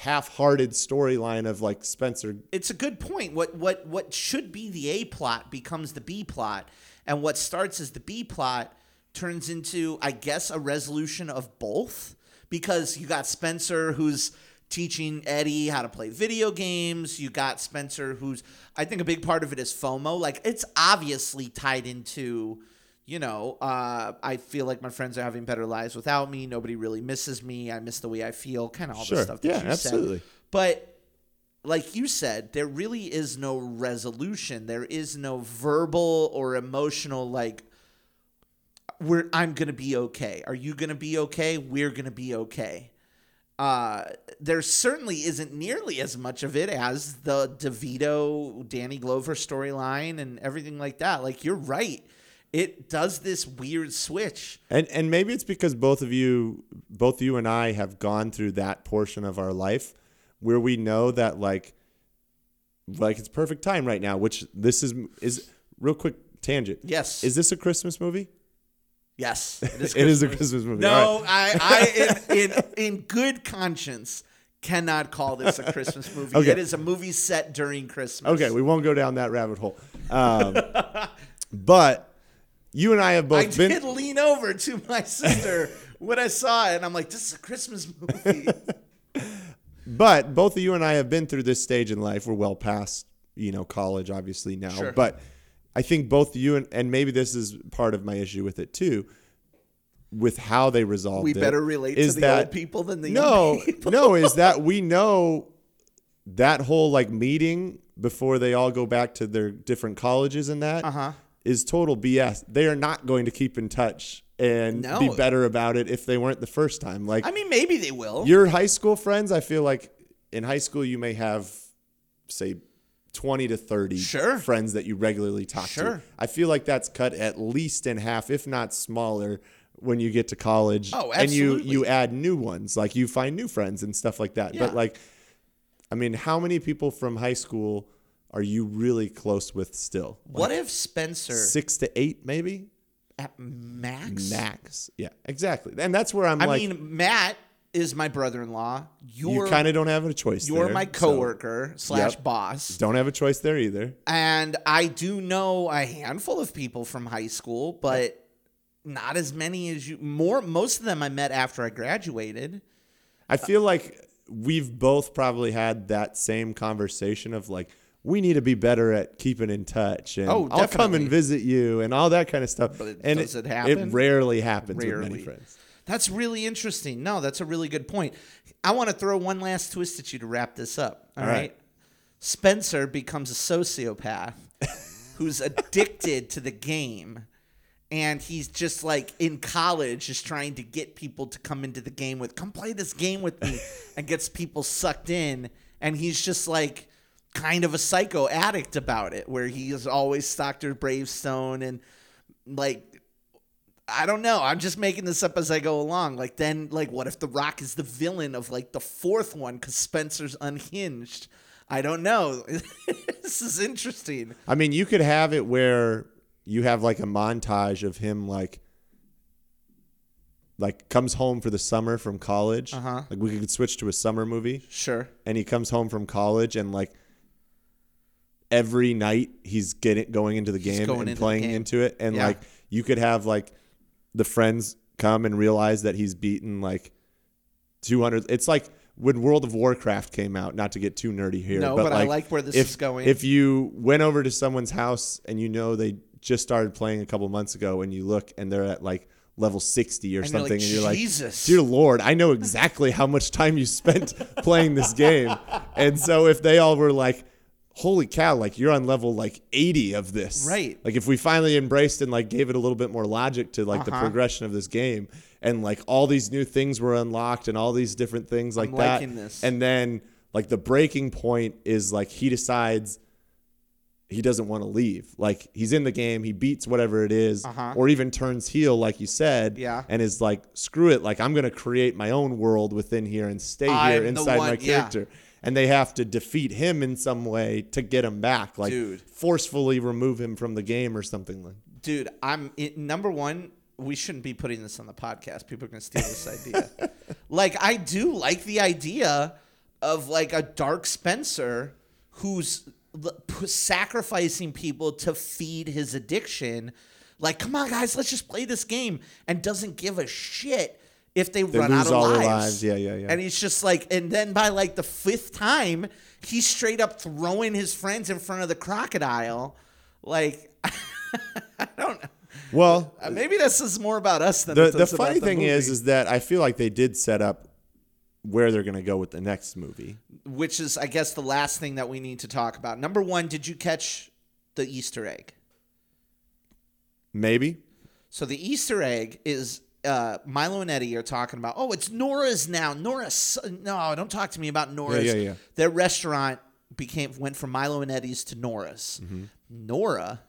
half hearted storyline of like Spencer. it's a good point. What what what should be the A plot becomes the B plot, and what starts as the B plot turns into, I guess, a resolution of both. Because you got Spencer who's teaching Eddie how to play video games. You got Spencer who's, I think, a big part of it is FOMO. Like it's obviously tied into. You know, uh, I feel like my friends are having better lives without me. Nobody really misses me. I miss the way I feel. Kind of all Sure. the stuff that Yeah, you absolutely. said. But like you said, there really is no resolution. There is no verbal or emotional like we're I'm gonna be okay. Are you gonna be okay? We're gonna be okay. Uh, there certainly isn't nearly as much of it as the DeVito Danny Glover storyline and everything like that. Like you're right. It does this weird switch. And and maybe it's because both of you, both you and I, have gone through that portion of our life where we know that like, like it's perfect time right now. Which this is is real quick tangent. Yes. Is this a Christmas movie? Yes, it is, It is a Christmas movie. No, I, I in, in in good conscience cannot call this a Christmas movie. Okay. It is a movie set during Christmas. Okay, we won't go down that rabbit hole. Um, but you and I have both I been. did lean over to my sister when I saw it, and I'm like, "This is a Christmas movie." But both of you and I have been through this stage in life. We're well past, you know, college, obviously now. Sure. But I think both you and and maybe this is part of my issue with it too, with how they resolved we it. better relate to is the that- old people than the no, young people. no, is that we know that whole like meeting before they all go back to their different colleges and that is Uh-huh. total BS. They are not going to keep in touch and No. be better about it if they weren't the first time. Like I mean, maybe they will. your high school friends, I feel like in high school you may have say 20 to 30 Sure. friends that you regularly talk to. Sure. I feel like that's cut at least in half, if not smaller, when you get to college. Oh, absolutely. And you you add new ones, like you find new friends and stuff like that. Yeah. But like, I mean, how many people from high school are you really close with still? what if Spencer Six to eight, maybe at Max? max. Yeah, exactly. And that's where I'm I like, mean, Matt is my brother-in-law. you You're kind of don't have a choice. you're there, my so coworker slash Yep. boss. Don't have a choice there either. And I do know a handful of people from high school, but not as many as you. More, most of them I met after I graduated. I feel like we've both probably had that same conversation of like we need to be better at keeping in touch and Oh, I'll come and visit you and all that kind of stuff. But and does it happen? It rarely happens with many friends. That's really interesting. No, that's a really good point. I want to throw one last twist at you to wrap this up. All all right. right? Spencer becomes a sociopath who's addicted to the game. And he's just like in college, just trying to get people to come into the game with, come play this game with me, and gets people sucked in. And he's just like kind of a psycho addict about it, where he is always Dr. Bravestone and like I don't know. I'm just making this up as I go along. Like then, like what if The Rock is the villain of like the fourth one because Spencer's unhinged? I don't know. this is interesting. I mean, you could have it where you have like a montage of him like like comes home for the summer from college. Uh-huh. Like we could switch to a summer movie Sure. and he comes home from college and like every night he's getting going into the game and into playing game. into it and Yeah. like you could have like the friends come and realize that he's beaten like 200 it's like when World of Warcraft came out not to get too nerdy here No, but, but I like where this if, is going. if you went over to someone's house and you know they just started playing a couple months ago and you look and they're at like level 60 or And you're something like, and you're like "Jesus." dear lord i know exactly how much time you spent playing this game and so if they all were like holy cow like you're on level like 80 of this Right. like if we finally embraced and like gave it a little bit more logic to like the Uh-huh. progression of this game and like all these new things were unlocked and all these different things like I'm that this. and then like the breaking point is like he decides he doesn't want to leave. Like he's in the game, he beats whatever it is, Uh-huh. or even turns heel, like you said, Yeah. and is like, screw it, like I'm gonna create my own world within here and stay I'm here the inside my character. yeah. And they have to defeat him in some way to get him back, like Dude. forcefully remove him from the game or something like. Dude, I'm it, number one. We shouldn't be putting this on the podcast. People are going to steal this idea. like, I do like the idea of like a Dark Spencer who's l- p- sacrificing people to feed his addiction. Like, come on, guys, let's just play this game, and doesn't give a shit if they, run lose out of lives. lives. Yeah, yeah, yeah. And he's just like, and then by like the fifth time, he's straight up throwing his friends in front of the crocodile. Like, I don't know. Well, Uh, Maybe this is more about us than the it the funny the thing is, is that I feel like they did set up where they're gonna go with the next movie. which is, I guess, the last thing that we need to talk about. Number one, did you catch the Easter egg? Maybe. So the Easter egg is uh, Milo and Eddie are talking about. Oh, it's Nora's now. Nora's no, don't talk to me about Nora's. yeah, yeah. yeah. Their restaurant became went from Milo and Eddie's to Nora's. Mm-hmm. Nora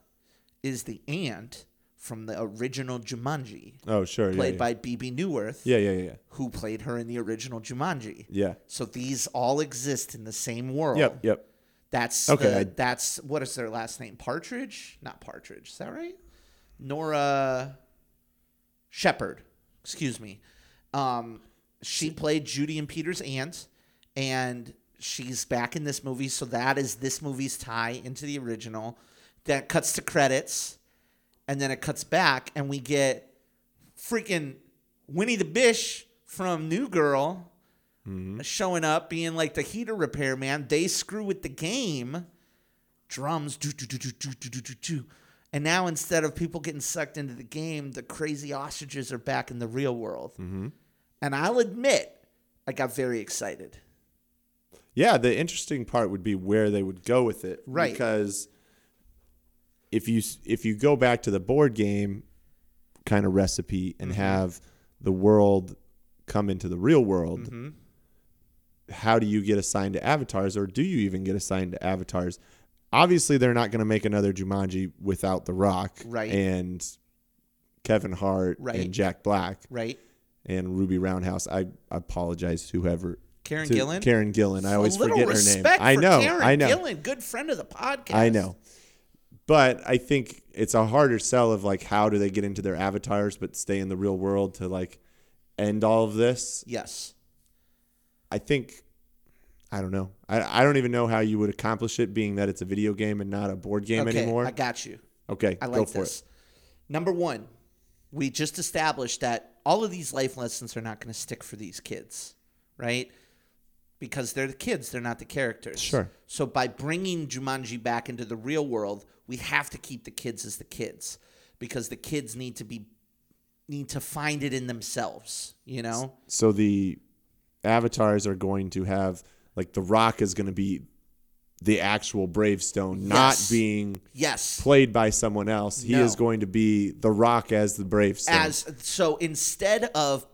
is the aunt from the original Jumanji, Oh, sure. played by Bebe Neuwirth, yeah. yeah, yeah, yeah, who played her in the original Jumanji. yeah. So these all exist in the same world. Yep, yep. That's Okay, the- I- that's what is their last name? Partridge? Not Partridge. Is that right? Nora Shepherd. Excuse me. Um, she played Judy and Peter's aunt, and she's back in this movie. So that is this movie's tie into the original. That cuts to credits, and then it cuts back, and we get freaking Winnie the Bish from New Girl showing up, being like the heater repairman. They screw with the game. Drums, do, do, do, do, do, do, do, do. And now instead of people getting sucked into the game, the crazy ostriches are back in the real world. And I'll admit, I got very excited. Yeah, the interesting part would be where they would go with it, Right. Because if you if you go back to the board game kind of recipe and Mm-hmm. have the world come into the real world, Mm-hmm. how do you get assigned to avatars, or do you even get assigned to avatars? Obviously, they're not going to make another Jumanji without The Rock, Right. And Kevin Hart Right. and Jack Black Right? and Ruby Roundhouse. I, I apologize to whoever. Karen to Gillan? Karen Gillan. I always forget her name. I know. Karen I know. Gillan, good friend of the podcast. I know. But I think it's a harder sell of like how do they get into their avatars but stay in the real world to like end all of this. Yes. I think I don't know. I, I don't even know how you would accomplish it being that it's a video game and not a board game okay, anymore. I got you. okay, I go like for this. Number one, we just established that all of these life lessons are not going to stick for these kids, right? Because they're the kids, they're not the characters. Sure. So by bringing Jumanji back into the real world, we have to keep the kids as the kids because the kids need to be need to find it in themselves, you know? So the avatars are going to have like the Rock is going to be the actual Bravestone, not being Yes. played by someone else. He No. is going to be the Rock as the Bravestone. as so instead of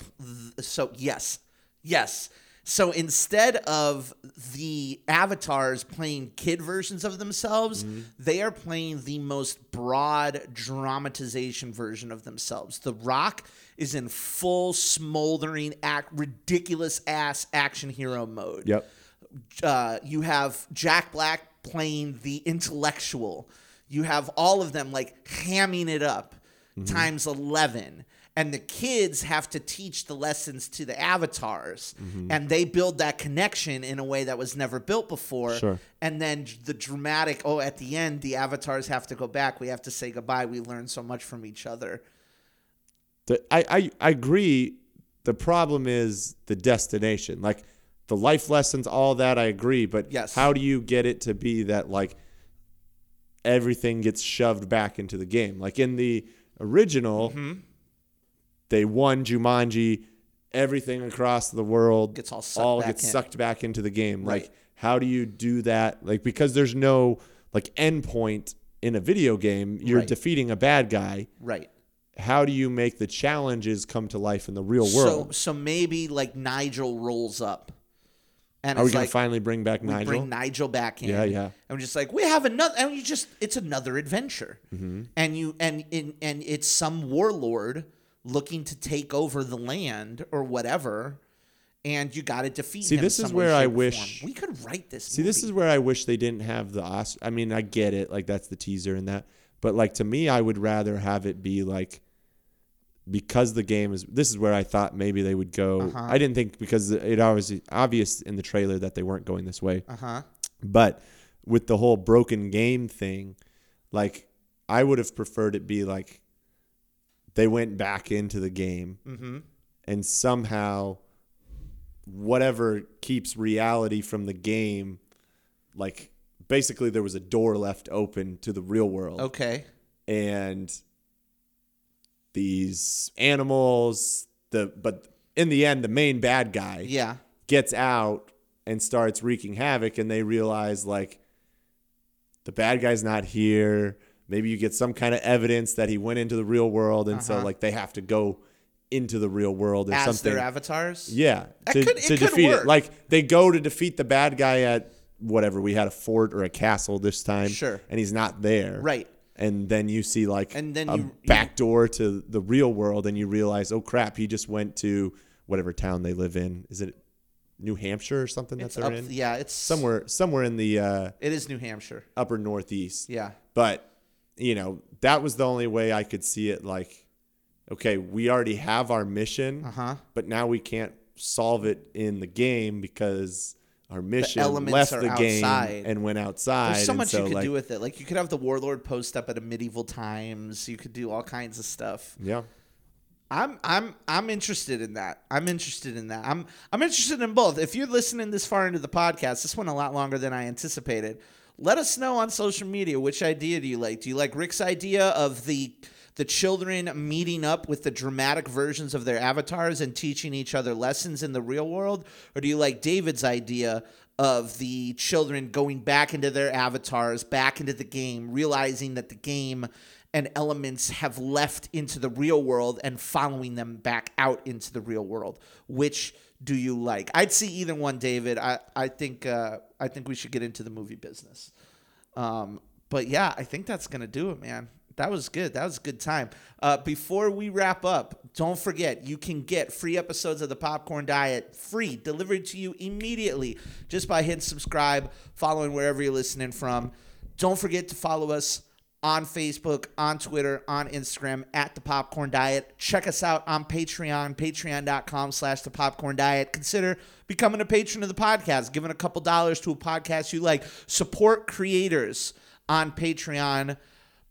so yes yes so instead of the avatars playing kid versions of themselves mm-hmm. they are playing the most broad dramatization version of themselves the rock is in full smoldering act ridiculous ass action hero mode yep. Uh, you have Jack Black playing the intellectual. You have all of them like hamming it up Mm-hmm. times 11. And the kids have to teach the lessons to the avatars. Mm-hmm. And they build that connection in a way that was never built before. Sure. And then the dramatic, oh, at the end, the avatars have to go back. We have to say goodbye. We learn so much from each other. The, I, I I agree. The problem is the destination, like the life lessons, all that. I agree, but Yes. how do you get it to be that like everything gets shoved back into the game? Like in the original, Mm-hmm. they won Jumanji. Everything across the world Gets all sucked all back gets in. sucked back into the game. Like, how do you do that? Like, because there's no like endpoint in a video game. You're Right. defeating a bad guy Right. how do you make the challenges come to life in the real So, world? so maybe like Nigel rolls up. And Are we gonna like, finally bring back we Nigel? bring Nigel back in. Yeah, yeah. And we're just like, we have another, and you just, it's another adventure, Mm-hmm. and you, and in, and it's some warlord looking to take over the land or whatever, and you got to defeat. See, this is where I wish- form. we could write this. See, this is where I wish they didn't have the Os- I mean, I get it, like that's the teaser and that, but like to me, I would rather have it be like because the game is. This is where I thought maybe they would go. Uh-huh. I didn't think because it obviously obvious in the trailer that they weren't going this way. Uh huh. But with the whole broken game thing, like I would have preferred it be like they went back into the game Mm-hmm. and somehow whatever keeps reality from the game, like basically there was a door left open to the real world. Okay. And these animals, the but in the end the main bad guy Yeah. gets out and starts wreaking havoc and they realize like the bad guy's not here maybe you get some kind of evidence that he went into the real world and so Uh-huh. like they have to go into the real world or As something their avatars. yeah That to, could- it to could defeat work. it like they go to defeat the bad guy at whatever we had a fort or a castle this time Sure. and he's not there Right. And then you see like And then a you- back door to the real world and you realize oh crap he just went to whatever town they live in is it new hampshire or something that they're up, in yeah. It's somewhere somewhere in the uh, It is New Hampshire. upper northeast Yeah. but you know that was the only way i could see it like okay we already have our mission Uh-huh. but now we can't solve it in the game because our mission elements left are the outside. game and went outside There's so and much you could like, do with it. Like you could have the warlord post up at a medieval times. You could do all kinds of stuff. yeah I'm I'm I'm interested in that. I'm interested in that. I'm I'm interested in both. If you're listening this far into the podcast, this went a lot longer than I anticipated. Let us know on social media which idea do you like? Do you like Rick's idea of the the children meeting up with the dramatic versions of their avatars and teaching each other lessons in the real world? Or do you like David's idea of the children going back into their avatars, back into the game, realizing that the game and elements have left into the real world and following them back out into the real world. Which do you like? I'd see either one, David. I I think uh, I think we should get into the movie business. Um, but yeah, I think that's gonna do it, man. That was good. That was a good time. Uh, before we wrap up, don't forget you can get free episodes of the Popcorn Diet free delivered to you immediately just by hitting subscribe, following wherever you're listening from. Don't forget to follow us on Facebook, on Twitter, on Instagram at the Popcorn Diet. Check us out on Patreon, patreon.com slash the popcorn diet. Consider becoming a patron of the podcast, giving a couple dollars to a podcast you like. Support creators on Patreon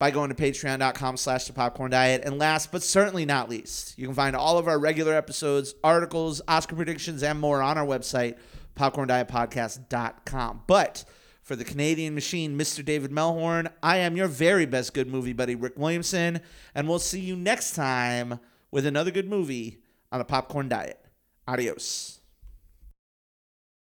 by going to patreon.com slash the popcorn diet. And last but certainly not least, you can find all of our regular episodes, articles, Oscar predictions, and more on our website, popcorndietpodcast.com. But for the Canadian machine, Mr. David Melhorn, I am your very best good movie buddy, Rick Williamson, and we'll see you next time with another good movie on the popcorn diet. Adios.